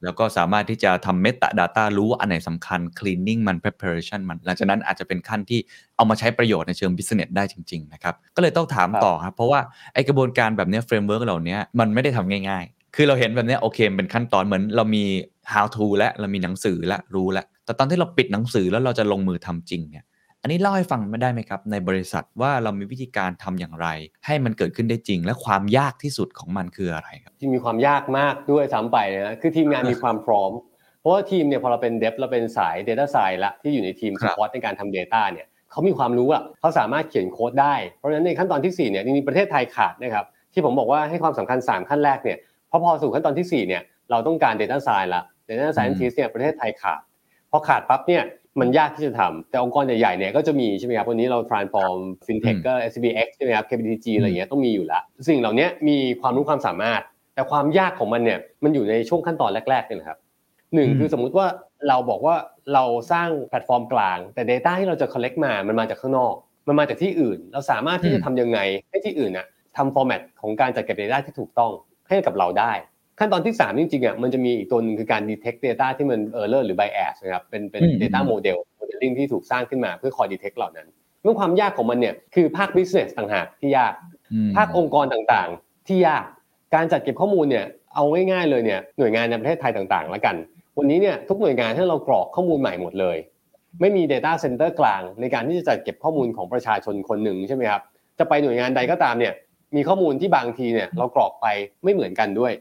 แล้วก็สามารถที่จะทำ Meta Data รู้ว่าอันไหนสำคัญ cleaning มัน preparation มัน หลังจากนั้นอาจจะเป็นขั้นที่เอามาใช้ประโยชน์ในเชิง business ได้จริง ๆ นะครับ ก็เลยต้องถามครับต่อครับ เพราะว่าไอกระบวนการแบบเนี้ย framework เหล่านี้มันไม่ได้ทำง่าย ๆ คือเราเห็นแบบเนี้ยโอเคมันเป็นขั้นตอนเหมือนเรามี how to และเรามีหนังสือและรู้แล้วแต่ตอนที่เราปิดหนังสือแล้วเราจะลงมือทำจริงเนี่ย อันนี้เล่าให้ฟังไม่ได้ไหมครับ ในบริษัทว่าเรามีวิธีการทำอย่างไร ให้มันเกิดขึ้นได้จริง และความยากที่สุดของมันคืออะไรครับที่มีความยากมากด้วยซ้ำไปนะคือทีมงานมีความพร้อม เพราะว่าทีมเนี่ยพอเราเป็นเดฟเราเป็นสาย Data s c i e n c e ละที่อยู่ในทีมครัสบปอตในการทำ Data เนี่ยเขามีความรู้อะเขาสามารถเขียนโค้ดได้เพราะฉะนั้นในขั้นตอนที่4เนี่ยจริงๆประเทศไทยขาดนะครับที่ผมบอกว่าให้ความสำคัญ 3 ขั้นแรกเนี่ยพอพอสู่ขั้นตอนที่4เนี่ยเราต้องการ Data s c i e n c e ละ Data Scientist เนี่ยประเทศไทยขาดพอขาดปั๊บเนี่ย มันยากที่จะทำแต่องค์กรใหญ่ๆเนี่ยก็จะมีใช่ไหมครับวันนี้เรา transform fintech ก็ SBX ใช่ไหมครับ KBTG อะไรอย่างเงี้ยต้องมีอยู่แล้วสิ่งเหล่านี้มีความรู้ความสามารถ แต่ความยากของมันเนี่ยมันอยู่ในช่วงขั้นตอนแรกๆเนี่ยนะครับหนึ่งอืมคือสมมุติว่าเราบอกว่าเราสร้างแพลตฟอร์มกลาง แต่ Data ที่เราจะ collect มามันมาจากข้างนอก มันมาจากที่อื่น เราสามารถที่จะทำยังไงให้ที่อื่นน่ะทำ format ของการจัดเก็บ Data ที่ถูกต้องให้กับเราได้ ขั้นตอนที่ 3 จริงๆอะมันจะมีอีกตัวหนึงคือการ detect data ที่มัน error หรือ bias นะครับเป็นเป็นอืม data model modeling ที่ถูกสร้างขึ้นมาเพื่อคอย detect เหล่านั้นเรื่องความยากของมันเนี่ยคือภาค business ต่างหากที่ยากอืมภาคองค์กรต่างๆ ที่ยากการจัดเก็บข้อมูลเนี่ยเอาง่ายๆเลยเนี่ยหน่วยงานในประเทศไทยต่างๆแล้วกัน วันนี้เนี่ยทุกหน่วยงานให้เรากรอกข้อมูลใหม่หมดเลย ไม่มี Data Center กลางในการที่จะจัดเก็บข้อมูลของประชาชนคนหนึ่งใช่ไหมครับจะไปหน่วยงานใดก็ตามเนี่ยมีข้อมูลที่บางทีเนี่ยเรากรอกไปไม่เหมือนกันด้วย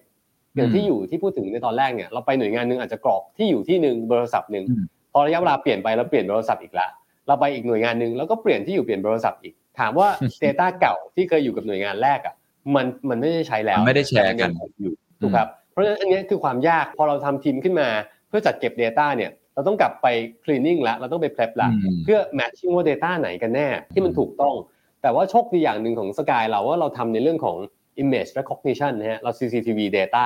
อย่างที่อยู่ที่พูดถึงในตอนแรกเนี่ยเราไปหน่วยงานหนึ่งอาจจะกรอกที่อยู่ที่หนึ่งเบอร์โทรศัพท์หนึ่งอืมพอระยะเวลาเปลี่ยนไปแล้วเปลี่ยนเบอร์โทรศัพท์อีกละเราไปอีกหน่วยงานหนึ่งแล้วก็เปลี่ยนที่อยู่เปลี่ยนเบอร์โทรศัพท์อีกถามว่า Data เก่าที่เคยอยู่กับหน่วยงานแรกอะมันมันไม่ได้ใช้แล้วมันไม่ได้แชร์กันมัยังอยู่ถูกครับเพราะฉะนั้นอันเนี้ยคือความยากพอเราทำทีมขึ้นมา เพื่อจัดเก็บ Data เนี่ยเราต้องกลับไป cleaning ละเราต้องไป prep ละอืมเพื่อ matching ว่า Data ไหนกันแน่ที่มันถูกต้อง แต่ว่าโชคดีอย่างหนึ่งของสกายเราว่าเราทำในเรื่องของ image recognition นะฮะเรา CCTV data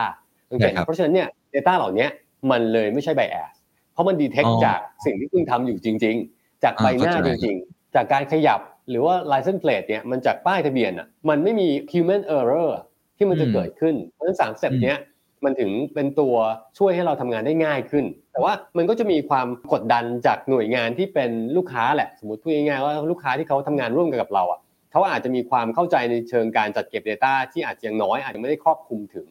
ตั้งแต่ใช่ครับเพราะฉะนั้นเนี่ย data เหล่านี้มันเลยไม่ใช่ bias เพราะมัน detect อ๋อจากสิ่งที่คุณทำอยู่จริง ๆ จากใบหน้าอ่าจเข้าใจริง ๆ จากการขยับหรือว่า license plate เนี่ยมันจากป้ายทะเบียนอะมันไม่มี human error ที่มันจะเกิดขึ้น เพราะฉะนั้นสามสเต็ปเนี้ยมันถึงเป็นตัวช่วยให้เราทำงานได้ง่ายขึ้น แต่ว่ามันก็จะมีความกดดันจากหน่วยงานที่เป็นลูกค้าแหละ สมมติพูดง่ายๆว่าลูกค้าที่เขาทำงานร่วมกันกับเราอะเขาอาจจะมีความเข้าใจในเชิงการจัดเก็บ Data ที่อาจจะยังน้อยอาจจะไม่ได้ครอบคลุมถึง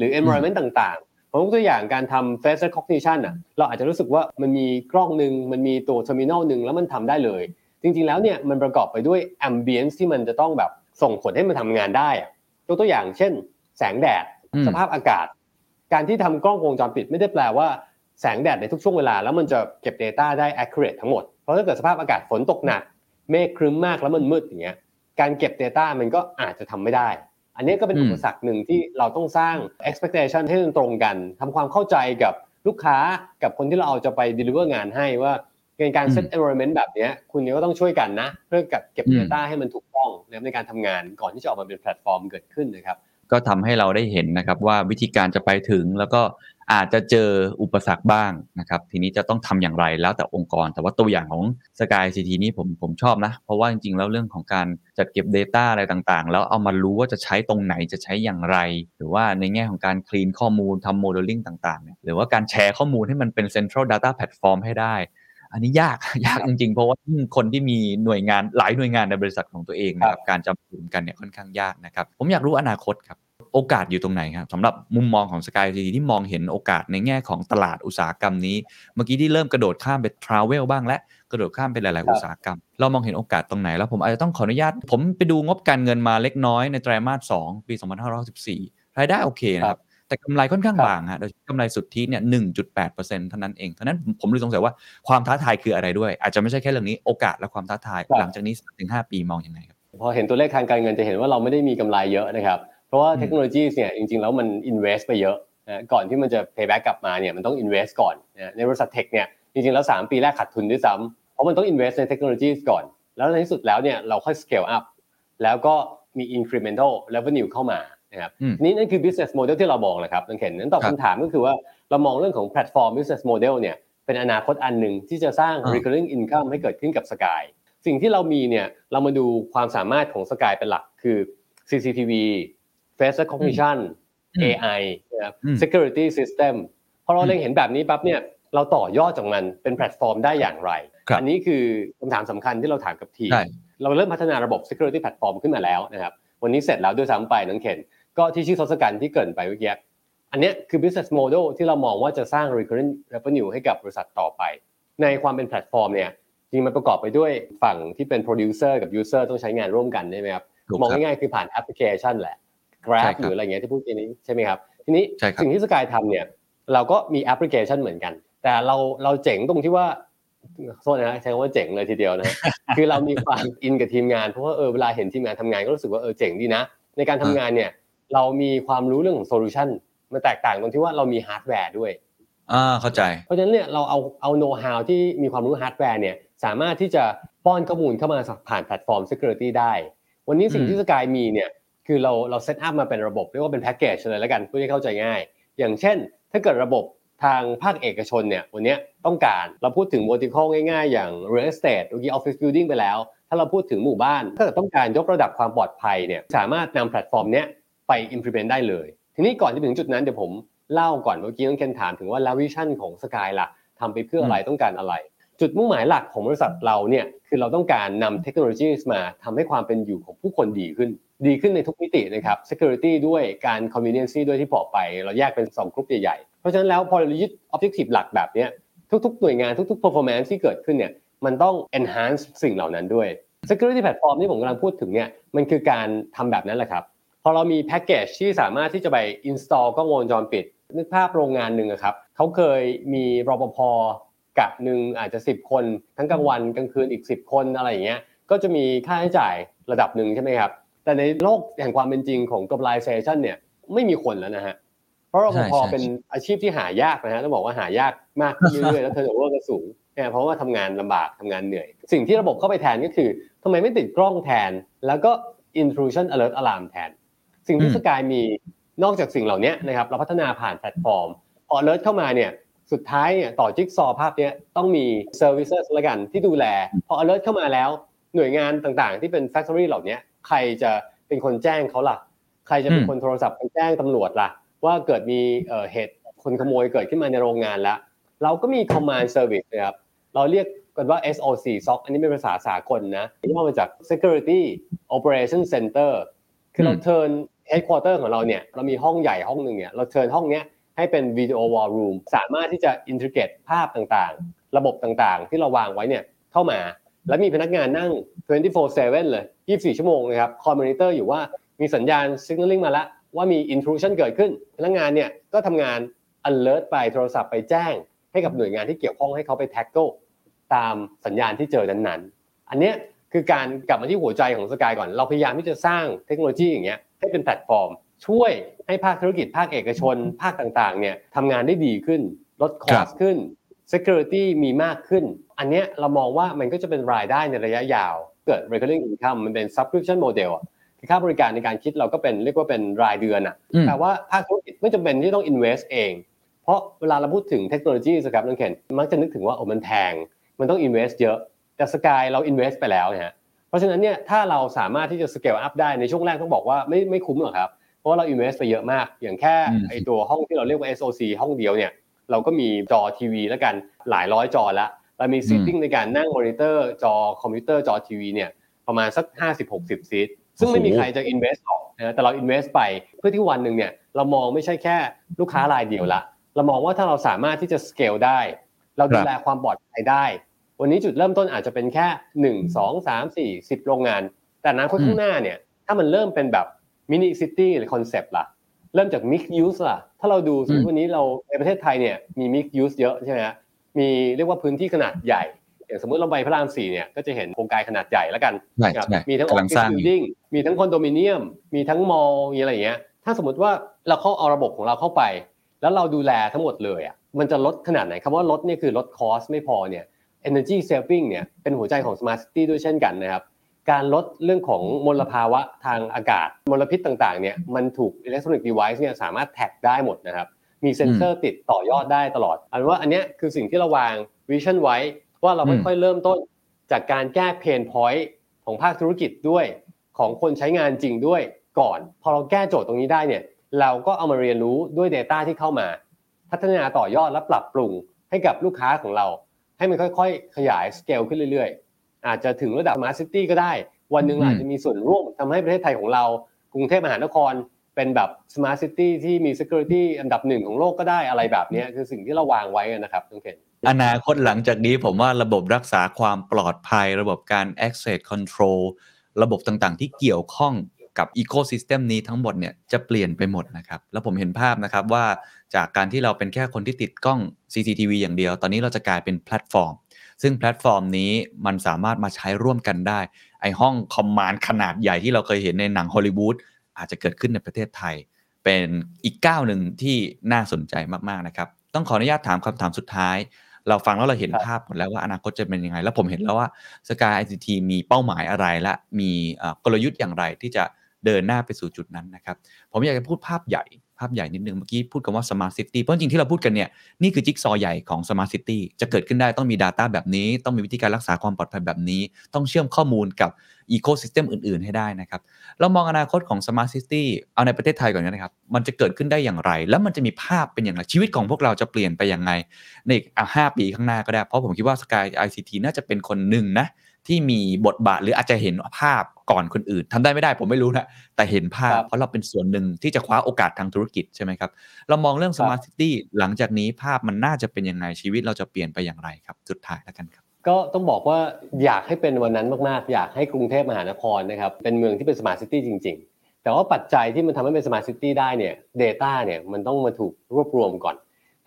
หรือ environment ต่างๆ ผมยกตัวอย่างการทำ face recognition อะเราอาจจะรู้สึกว่ามันมีกล้องหนึ่งมันมีตัว terminal หนึ่งแล้วมันทำได้เลย จริงๆแล้วเนี่ยมันประกอบไปด้วย ambience ที่มันจะต้องแบบส่งผลให้มันทำงานได้อะยกตัวอย่างเช่น แสงแดดอืมสภาพอากาศ การที่ทำกล้องวงจรปิดไม่ได้แปลว่าแสงแดดในทุกช่วงเวลาแล้วมันจะเก็บ Data ได้ accurate ทั้งหมด เพราะถ้าเกิดสภาพอากาศฝนตกหนัก เมฆครึ้มมากแล้วมันมืดอย่างเงี้ยการเก็บ Data มันก็อาจจะทำไม่ได้ อันนี้ก็เป็นอืมอุปสรรคหนึ่งที่เราต้องสร้าง expectation ให้มันตรงกันทำความเข้าใจกับลูกค้ากับคนที่เราเอาจะไป deliver งานให้ว่าในการ set environment แบบเนี้ยคุณก็ต้องช่วยกันนะ เพื่อกับเก็บอืม Data ให้มันถูกต้องนะครับในการทำงานก่อนที่จะออกมาเป็นแพลตฟอร์มเกิดขึ้นนะครับก็ทำให้เราได้เห็นนะครับว่าวิธีการจะไปถึงแล้วก็ อาจจะเจออุปสรรคบ้างนะครับ ทีนี้จะต้องทำอย่างไรแล้วแต่องค์กร แต่ว่าตัวอย่างของ Sky CT นี่ผมผมชอบนะ เพราะว่าจริงๆ แล้วเรื่องของการจัดเก็บ Data อะไรต่างๆ แล้วเอามารู้ว่าจะใช้ตรงไหนจะใช้อย่างไร หรือว่าในแง่ของการคลีนข้อมูลทำโมเดลลิ่งต่างๆเนี่ยหรือว่าการแชร์ข้อมูลให้มันเป็น Central Data Platform ให้ได้ อันนี้ยากยากจริงๆ เพราะว่าคนที่มีหน่วยงานหลายหน่วยงานในบริษัทของตัวเองนะครับการจะรวมกันเนี่ยค่อนข้างยากนะครับ ผมอยากรู้อนาคตครับ โอกาสอยู่ตรงไหนครับสำหรับมุมมองของ Sky c t ที่มองเห็นโอกาสในแง่ของตลาดอุตสาหกรรมนี้ เมื่อกี้ที่เริ่มกระโดดข้ามไปทราเวลบ้างและกระโดดข้ามไปหลายครับๆอุตสาหกรรม เรามองเห็นโอกาสตรงไหน แล้วผมอาจจะต้องขออนุญาต ผมไปดูงบการเงินมาเล็กน้อยในไตรมาส 2 ปี 2564รายได้โอเคนะครับ แต่กำไรค่อนข้างครับบางฮะโดยเฉพาะกำไรสุทธิเนี่ย1.8%เท่านั้นเองเท่านั้นผมผมเลยสงสัยว่าความท้าทายคืออะไรด้วย อาจจะไม่ใช่แค่เรื่องนี้โอกาสและความท้าทายหลังจากนี้ถึง5ปีมองยังไงครับพอเห็นตัวเลขทางการเงินจะเห็นว่าเราไม่ได้มีกำไรเยอะนะครับ เพราะว่าอืมเทคโนโลยีเนี่ยจริงๆแล้วมัน invest ไปเยอะนะก่อนที่มันจะ payback กลับมาเนี่ยมันต้อง invest ก่อนนะในบริษัทเทคเนี่ยจริงๆแล้ว 3 ปีแรกขาดทุนด้วยซ้ำเพราะมันต้อง invest ในเทคโนโลยีก่อน แล้วในที่สุดแล้วเนี่ยเราค่อย scale up แล้วก็มี incremental revenue เข้ามานะครับอืมนี่นั่นคือ business model ที่เรามองนะครับนังเห็นนั้นตอบครับคำถามก็คือว่าเรามองเรื่องของ platform business model เนี่ยเป็นอนาคตอันหนึ่งที่จะสร้างอ่า recurring income ให้เกิดขึ้นกับ Sky สิ่งที่เรามีเนี่ยเรามาดูความสามารถของ Sky เป็นหลักคือ CCTV face recognition อืม AI นะครับอืม security system พอเราเล็งเห็นแบบนี้ปั๊บเนี่ยเราต่อยอดจากมันเป็นแพลตฟอร์มได้อย่างไรครับอันี้คือคำถามสำคัญที่เราถามกับทีมใช่เราเริ่มพัฒนาระบบ security platform ขึ้นมาแล้วนะครับ วันนี้เสร็จแล้วด้วยซ้ำไปน้องเข็นก็ที่ชื่อทศกัณฐ์ที่เกรินไปเมื่อกี้อันเนี้ยคือ business model ที่เรามองว่าจะสร้าง recurring revenue ให้กับบริษัทต่อไป ในความเป็นแพลตฟอร์มเนี่ยจริงมันประกอบไปด้วยฝั่งที่เป็น producer กับ user ต้องใช้งานร่วมกันใช่ไหมครับถูกมองครับง่ายๆคือผ่านแอปพลิเคชันแหละใช่ Grab ครับหรืออะไรเงี้ยที่พูดทีนี้ใช่ไหมครับทีนี้ใช่ครับสิ่งที่ Sky ทำเนี่ยเราก็มีแอปพลิเคชันเหมือนกัน แต่เราเราเจ๋งตรงที่ว่าโทษนะฮะใช้คำว่าเจ๋งเลยทีเดียวนะฮะคือเรามีความอินกับทีมงานเพราะว่าเออเวลาเห็นทีมงานทำงานก็รู้สึกว่าเออเจ๋งดีนะ ในการทำงานเนี่ยเรามีความรู้เรื่องของ solutionมันแตกต่างตรงที่ว่าเรามีฮาร์ดแวร์ด้วยอ่าเข้าใจ เพราะฉะนั้นเนี่ยเราเอาเอาโน้ตฮาวที่มีความรู้ฮาร์ดแวร์เนี่ยสามารถที่จะป้อนข้อมูลเข้ามาผ่านแพลตฟอร์ม Security ได้ วันนี้สิ่งที่ Sky มีเนี่ย คือเราเรา set up มาเป็นระบบเรียกว่าเป็นแพ็กเกจเลยแล้วกันเพื่อให้เข้าใจง่าย อย่างเช่น ถ้าเกิดระบบทางภาคเอกชนเนี่ยวันเนี้ยต้องการเราพูดถึง vertical ง่ายๆ อย่าง real estate เมื่อกี้ office building ไปแล้ว ถ้าเราพูดถึงหมู่บ้านถ้าเกิดต้องการยกระดับความปลอดภัยเนี่ยสามารถนำแพลตฟอร์มเนี้ยไป implement ได้เลย ทีนี้ก่อนจะถึงจุดนั้นเดี๋ยวผมเล่าก่อนเมื่อกี้น้องเคนถามถึงว่าแล้ววิชั่นของสกายล่ะทำไปเพื่ออะไรต้องการอะไร จุดมุ่งหมายหลักของบริษัทเราเนี่ยคือเราต้องการนำเทคโนโลยีมาทำให้ความเป็นอยู่ของผู้คนดีขึ้น ดีขึ้นในทุกมิตินะครับ security ด้วยการ convenience ด้วยที่บอกไป เราแยกเป็น 2 กลุ่มใหญ่ๆ เพราะฉะนั้นแล้วพอเรายึด objective หลักแบบนี้ทุกๆ หน่วยงานทุกๆ performance ที่เกิดขึ้นเนี่ยมันต้อง enhance สิ่งเหล่านั้นด้วย security platform ที่ผมกำลังพูดถึงเนี่ยมันคือการทำแบบนั้นแหละครับ พอเรามีแพ็กเกจที่สามารถที่จะไป install กล้องวงจรปิด นึกภาพโรงงานหนึ่งอะครับเขาเคยมีรปภกะหนึ่งอาจจะ 10 คน ทั้งกลางวันกลางคืนอีก 10 คนอะไรอย่างเงี้ยก็จะมีค่าใช้จ่ายระดับหนึ่งใช่ไหมครับ แต่ในโลกแห่งความเป็นจริงของ globalization เนี่ยไม่มีคนแล้วนะฮะ เพราะรปใช่ภใช่เป็นอาชีพที่หายากนะฮะต้องบอกว่าหายากมากขึ้นเรื่อยๆแล้วเทอร์โนเวอร์ก็สูงเนี่ยเพราะว่าทำงานลำบากทำงานเหนื่อย สิ่งที่ระบบเข้าไปแทนก็คือทำไมไม่ติดกล้องแทน แล้วก็ intrusion alert alarm แทน สิ่งที่อืมสกายมีนอกจากสิ่งเหล่านี้นะครับเราพัฒนาผ่านแพลตฟอร์มพอ alert เข้ามาเนี่ยสุดท้ายเนี่ยต่อจิ๊กซอว์ภาพเนี้ยต้องมี services ละกันที่ดูแล พอ alert เข้ามาแล้ว หน่วยงานต่างๆ ที่เป็น factory เหล่านี้ ใครจะเป็นคนแจ้งเขาล่ะ ใครจะเป็นอืมคนโทรศัพท์ไปแจ้งตำรวจล่ะ ว่าเกิดมีเอ่อเหตุคนขโมยเกิดขึ้นมาในโรงงานแล้ว เราก็มี command service นะครับ เราเรียกกันว่า SOC SOC อันนี้เป็นภาษาสากลนะย่อมาจาก Security Operation Center คือเราอืม turn headquarter ของเราเนี่ย เรามีห้องใหญ่ห้องหนึ่งเนี่ย เรา turn ห้องเนี้ยให้เป็น video wall room สามารถที่จะ integrate ภาพต่างๆ ระบบต่างๆ ที่เราวางไว้เนี่ยเข้ามา แล้วมีพนักงานนั่ง 24/7 เลย 24 ชั่วโมงนะครับคอยมอนิเตอร์อยู่ว่ามีสัญญาณ signaling มาแล้วว่ามี intrusion เกิดขึ้น พนักงานเนี่ยก็ทำงาน alert ไปโทรศัพท์ไปแจ้ง ให้กับหน่วยงานที่เกี่ยวข้องให้เขาไป tackle ตามสัญญาณที่เจอนั้นๆ อันเนี้ยคือการกลับมาที่หัวใจของ Sky ก่อน เราพยายามที่จะสร้างเทคโนโลยีอย่างเงี้ยให้เป็นแพลตฟอร์ม ช่วยให้ภาคธุรกิจภาคเอกชน ภาคต่างๆเนี่ยทำงานได้ดีขึ้น ลด cost ครับขึ้น security มีมากขึ้น อันเนี้ยเรามองว่ามันก็จะเป็นรายได้ในระยะยาว เกิด recurring income มันเป็น subscription model อะคือค่าบริการในการคิดเราก็เป็นเรียกว่าเป็นรายเดือนอะอืมแต่ว่าภาคธุรกิจไม่จำเป็นที่ต้อง invest เอง เพราะเวลาเราพูดถึงเทคโนโลยีสครับน้องเคนมักจะนึกถึงว่าโอ้มันแพงมันต้อง invest เยอะ แต่สกายเรา invest ไปแล้วนะฮะเพราะฉะนั้นเนี่ยถ้าเราสามารถที่จะ scale up ได้ในช่วงแรกต้องบอกว่าไม่ไม่คุ้มหรอกครับเพราะว่าเรา invest ไปเยอะมาก อย่างแค่อืมไอตัวห้องที่เราเรียกว่า SOC ห้องเดียวเนี่ยเราก็มีจอทีวีแล้วกันหลายร้อยจอละ เรามี seating ในการนั่งมอนิเตอร์จอคอมพิวเตอร์จอทีวีเนี่ยประมาณสัก 50-60 seat ซึ่งไม่มีใครจะ invest หรอกนะแต่เรา invest ไปเพื่อที่วันหนึ่งเนี่ยเรามองไม่ใช่แค่ลูกค้ารายเดียวละ เรามองว่าถ้าเราสามารถที่จะ scale ได้ เราดูแลความปลอดภัยได้ วันนี้จุดเริ่มต้นอาจจะเป็นแค่หนึ่งสองสามสี่สิบโรงงาน แต่อนาคตข้างหน้าเนี่ยถ้ามันเริ่มเป็นแบบ mini city หรือ concept ล่ะ เริ่มจาก mix use ล่ะ ถ้าเราดูสมมติวันนี้เราในประเทศไทยเนี่ยมี mix use เยอะใช่ไหมฮะ มีเรียกว่าพื้นที่ขนาดใหญ่อย่างสมมติเราไปพระรามสี่เนี่ยก็จะเห็นโครงการขนาดใหญ่แล้วกันใช่ครับใช่มีทั้งกำลัง office สร้างอยู่ building มีทั้งคอนโดมิเนียม มีทั้ง mall มีอะไรอย่างเงี้ย ถ้าสมมติว่าเราเข้าเอาระบบของเราเข้าไป แล้วเราดูแลทั้งหมดเลยอะมันจะลดขนาดไหนคำว่าลดเนี่ยคือลด cost ไม่พอเนี่ย energy saving เนี่ยเป็นหัวใจของ smart city ด้วยเช่นกันนะครับ การลดเรื่องของมลภาวะทางอากาศมลพิษต่างๆเนี่ยมันถูก electronic device เนี่ยสามารถ track ได้หมดนะครับ มีเซ็นเซอร์ติดต่อยอดได้ตลอด อันว่าอันเนี้ยคือสิ่งที่เราวาง vision ไว้ ว่าเราอืมค่อยๆเริ่มต้นจากการแก้ pain point ของภาคธุรกิจด้วยของคนใช้งานจริงด้วยก่อน พอเราแก้โจทย์ตรงนี้ได้เนี่ย เราก็เอามาเรียนรู้ด้วย Data ที่เข้ามา พัฒนาต่อยอดและปรับปรุงให้กับลูกค้าของเรา ให้มันค่อยๆ ขยายสเกลขึ้นเรื่อยๆ อาจจะถึงระดับ Smart City ก็ได้ วันหนึ่งอืมอาจจะมีส่วนร่วมทำให้ประเทศไทยของเรา กรุงเทพมหานคร เป็นแบบ Smart City ที่มี Security อันดับหนึ่งของโลกก็ได้อะไรแบบนี้คือสิ่งที่เราวางไว้นะครับน้องเคนอนาคตหลังจากนี้ผมว่าระบบรักษาความปลอดภัย ระบบการ access control ระบบต่างๆ ที่เกี่ยวข้องกับ ecosystem นี้ทั้งหมดเนี่ยจะเปลี่ยนไปหมดนะครับ แล้วผมเห็นภาพนะครับว่าจากการที่เราเป็นแค่คนที่ติดกล้อง CCTV อย่างเดียว ตอนนี้เราจะกลายเป็นแพลตฟอร์ม ซึ่งแพลตฟอร์มนี้มันสามารถมาใช้ร่วมกันได้ ไอห้องคอมมานด์ขนาดใหญ่ที่เราเคยเห็นในหนังฮอลลีวูด อาจจะเกิดขึ้นในประเทศไทย เป็นอีกก้าวหนึ่งที่น่าสนใจมากๆนะครับ ต้องขออนุญาตถามคำถามสุดท้าย เราฟังแล้วเราเห็นภาพหมดแล้วว่าอนาคตจะเป็นยังไง แล้วผมเห็นแล้วว่าสกายไอทีมีเป้าหมายอะไรและมีกลยุทธ์อย่างไรที่จะเดินหน้าไปสู่จุดนั้นนะครับ ผมอยากจะพูดภาพใหญ่ ภาพใหญ่นิดนึงเมื่อกี้พูดกันว่า Smart City เพราะจริงที่เราพูดกันเนี่ยนี่คือจิ๊กซอใหญ่ของ Smart City จะเกิดขึ้นได้ต้องมี Data แบบนี้ ต้องมีวิธีการรักษาความปลอดภัยแบบนี้ ต้องเชื่อมข้อมูลกับ Ecosystem อื่น ๆ ให้ได้นะครับ เรามองอนาคตของ Smart City เอาในประเทศไทยก่อนนะครับ มันจะเกิดขึ้นได้อย่างไร แล้วมันจะมีภาพเป็นอย่างไรชีวิตของพวกเราจะเปลี่ยนไปอยังไงในอีกอะห้าปีข้างหน้าก็ได้เพราะผมคิดว่า Sky ICT น่าจะเป็นคนหนึ่งนะที่มีบทบาทหรืออาจจะเห็นภาพ ก่อนคนอื่นทำได้ไม่ได้ผมไม่รู้นะแต่เห็นภาพครับเพราะเราเป็นส่วนหนึ่งที่จะคว้าโอกาสทางธุรกิจใช่ไหมครับ เรามองเรื่อง Smart City หลังจากนี้ภาพมันน่าจะเป็นยังไงชีวิตเราจะเปลี่ยนไปอย่างไรครับ สุดท้ายแล้วกันครับก็ต้องบอกว่าอยากให้เป็นวันนั้นมากๆ อยากให้กรุงเทพมหานครนะครับเป็นเมืองที่เป็น smart city จริง ๆ แต่ว่าปัจจัยที่มันทำให้เป็น smart city ได้เนี่ย Data เนี่ยมันต้องมาถูกรวบรวมก่อน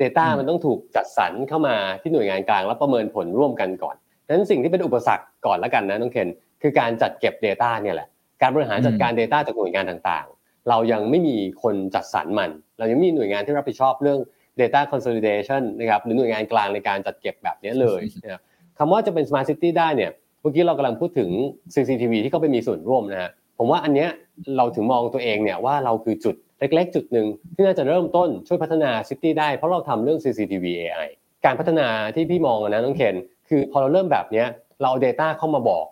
Data อืมมันต้องถูกจัดสรรเข้ามาที่หน่วยงานกลางแล้วประเมินผลร่วมกันก่อนดังนั้นสิ่งที่เป็นอุปสรรคก่อนแล้วกันนะน้องเคน คือการจัดเก็บ Data เนี่ยแหละ การบริหารจัดการ Data จากหน่วยงานต่างๆ เรายังไม่มีคนจัดสรรมัน เรายังไม่มีหน่วยงานที่รับผิดชอบเรื่อง Data Consolidation นะครับหรือหน่วยงานกลางในการจัดเก็บแบบนี้เลยนะครับคำว่าจะเป็น Smart City ได้เนี่ยเมื่อกี้เรากำลังพูดถึง CCTV ที่เข้าไปมีส่วนร่วมนะฮะผมว่าอันเนี้ยเราถึงมองตัวเองเนี่ยว่าเราคือจุดเล็กๆ จุดหนึ่งที่น่าจะเริ่มต้นช่วยพัฒนาซิตี้ได้เพราะเราทำเรื่อง CCTV AI การพัฒนาที่พี่มองอะนะน้องเคนคือพอเราเริ่มแบบเนี้ยเราเอา Data เข้ามาบอก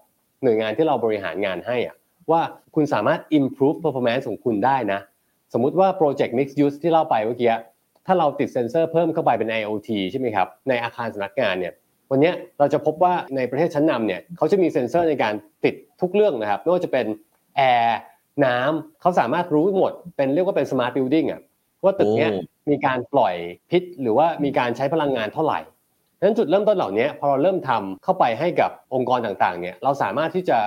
หน่วยงานที่เราบริหารงานให้อะว่าคุณสามารถ improve performance ของคุณได้นะ สมมุติว่า project mixed use ที่เล่าไปเมื่อกี้ถ้าเราติดเซ็นเซอร์เพิ่มเข้าไปเป็น IoT ใช่ไหมครับในอาคารสำนักงานเนี่ยวันเนี้ยเราจะพบว่าในประเทศชั้นนำเนี่ยเขาจะมีเซ็นเซอร์ในการติดทุกเรื่องนะครับไม่ว่าจะเป็นแอร์น้ำเขาสามารถรู้หมด เป็นเรียกว่าเป็น smart building อะว่าตึกเนี้ยโอ้มีการปล่อยพิษ หรือว่ามีการใช้พลังงานเท่าไหร่ ดังนั้นจุดเริ่มต้นเหล่านี้พอเราเริ่มทำเข้าไปให้กับองค์กรต่างๆเนี่ยเราสามารถที่จะ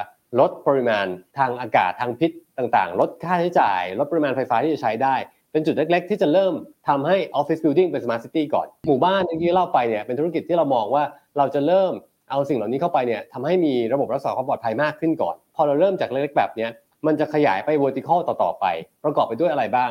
ลดปริมาณทางอากาศทางพิษต่างๆ ลดค่าใช้จ่าย ลดปริมาณไฟฟ้าที่จะใช้ได้ เป็นจุดเล็กๆ ที่จะเริ่มทำให้ Office Building เป็น Smart City ก่อน หมู่บ้านที่เล่าไปเนี่ยเป็นธุรกิจที่เรามองว่าเราจะเริ่มเอาสิ่งเหล่านี้เข้าไปเนี่ยทำให้มีระบบรักษาความปลอดภัยมากขึ้นก่อน พอเราเริ่มจากเล็กๆแบบเนี้ยมันจะขยายไป vertical ต่อๆไป ประกอบไปด้วยอะไรบ้าง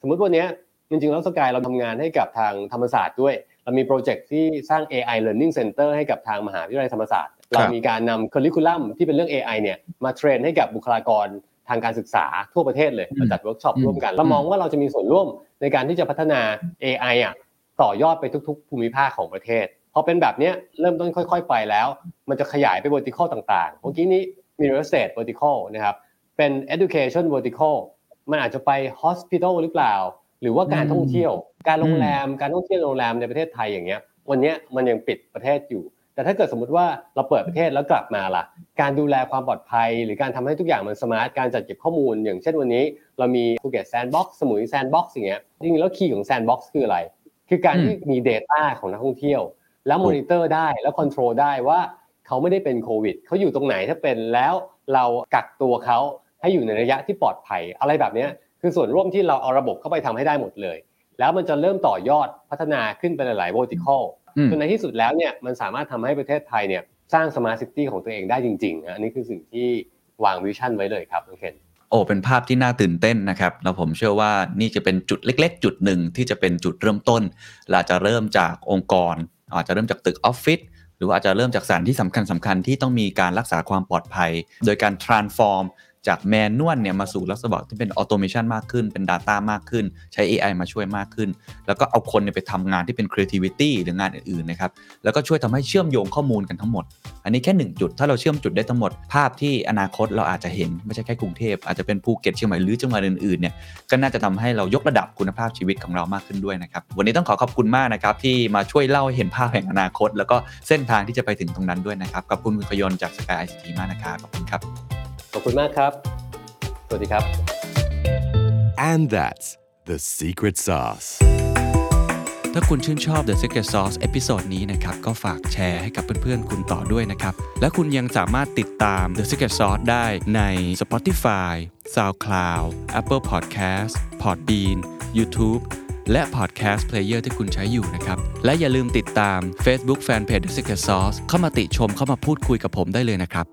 สมมุติวันเนี้ยจริงๆแล้วสกายเราทำงานให้กับทางธรรมศาสตร์ด้วย เรามีโปรเจกต์ที่สร้าง AI Learning Center ให้กับทางมหาวิทยาลัยธรรมศาสตร์ เรามีการนำค u r r i c u l u m ที่เป็นเรื่อง AI เนี่ยมา train ให้กับบุคลากรทางการศึกษาทั่วประเทศเลยมาจัดเวิร์กช็อปอืมร่วมกันเรามองว่าเราจะมีส่วนร่วมในการที่จะพัฒนา AI อะต่อยอดไปทุก ๆ ภูมิภาคของประเทศพอเป็นแบบเนี้ยเริ่มต้นค่อย ๆ ไปแล้ว มันจะขยายไป vertical ต่างๆเมื่อกี้นี้มี real estate vertical นะครับเป็น education vertical มันอาจจะไป hospital หรือเปล่า หรือว่าการท่องเที่ยว การโรงแรม การท่องเที่ยวโรงแรมในประเทศไทยอย่างเงี้ย วันเนี้ยมันยังปิดประเทศอยู่ แต่ถ้าเกิดสมมติว่าเราเปิดประเทศแล้วกลับมาล่ะ การดูแลความปลอดภัย หรือการทำให้ทุกอย่างมัน smart การจัดเก็บข้อมูล อย่างเช่นวันนี้ เรามีภูเก็ตแซนด์บ็อกซ์สมุยแซนด์บ็อกซ์อย่างเงี้ย จริงๆแล้ว key ของแซนด์บ็อกซ์คืออะไร คือการที่มี Data ของนักท่องเที่ยว แล้วมอนิเตอร์ได้แล้ว control ได้ว่าเขาไม่ได้เป็นโควิดเขาอยู่ตรงไหนถ้าเป็นแล้วเรากักตัวเขาให้อยู่ในระยะที่ปลอดภัย อะไรแบบเนี้ย คือส่วนร่วมที่เราเอาระบบเข้าไปทำให้ได้หมดเลย แล้วมันจะเริ่มต่อยอดพัฒนาขึ้นไปหลายๆ vertical อืมจนในที่สุดแล้วเนี่ยมันสามารถทำให้ประเทศไทยเนี่ยสร้าง smart city ของตัวเองได้จริงๆนะอันนี้คือสิ่งที่วาง vision ไว้เลยครับน้องเคนโอ้เป็นภาพที่น่าตื่นเต้นนะครับแล้วผมเชื่อว่านี่จะเป็นจุดเล็ก ๆ จุดหนึ่งที่จะเป็นจุดเริ่มต้นเราจะเริ่มจากองค์กร อาจจะเริ่มจากตึกออฟฟิศหรือว่าอาจจะเริ่มจากสถานที่สำคัญสำคัญๆที่ต้องมีการรักษาความปลอดภัย โดยการ transform จาก manual เนี่ยมาสู่ลักษณะที่เป็น automation มากขึ้นเป็น Data มากขึ้น ใช้ AI มาช่วยมากขึ้น แล้วก็เอาคนเนี่ยไปทำงานที่เป็น creativity หรืองานอื่นๆนะครับแล้วก็ช่วยทำให้เชื่อมโยงข้อมูลกันทั้งหมด อันนี้แค่หนึ่งจุด ถ้าเราเชื่อมจุดได้ทั้งหมด ภาพที่อนาคตเราอาจจะเห็นไม่ใช่แค่กรุงเทพอาจจะเป็นภูเก็ตเชียงใหม่หรือจังหวัดอื่นๆเนี่ยก็น่าจะทำให้เรายกระดับคุณภาพชีวิตของเรามากขึ้นด้วยนะครับวันนี้ต้องขอขอบคุณมากนะครับที่มาช่วยเล่าเห็นภาพแห่งอนาคต แล้วก็เส้นทางที่จะไปถึงตรงนั้นด้วยนะครับขอบคุณคุณพยนจากสกายไอซีทีมากนะครับขอบคุณครับ ขอบคุณมากครับ สวัสดีครับ And that's the secret sauce. ถ้าคุณชื่นชอบ The Secret Sauce episode นี้นะครับ ก็ฝากแชร์ให้กับเพื่อนๆ คุณต่อด้วยนะครับ และคุณยังสามารถติดตาม The Secret Sauce ได้ใน Spotify, SoundCloud, Apple Podcast, Podbean, YouTube และ Podcast Player ที่คุณใช้อยู่นะครับ และอย่าลืมติดตาม Facebook Fanpage The Secret Sauce เข้ามาติชมเข้ามาพูดคุยกับผมได้เลยนะครับ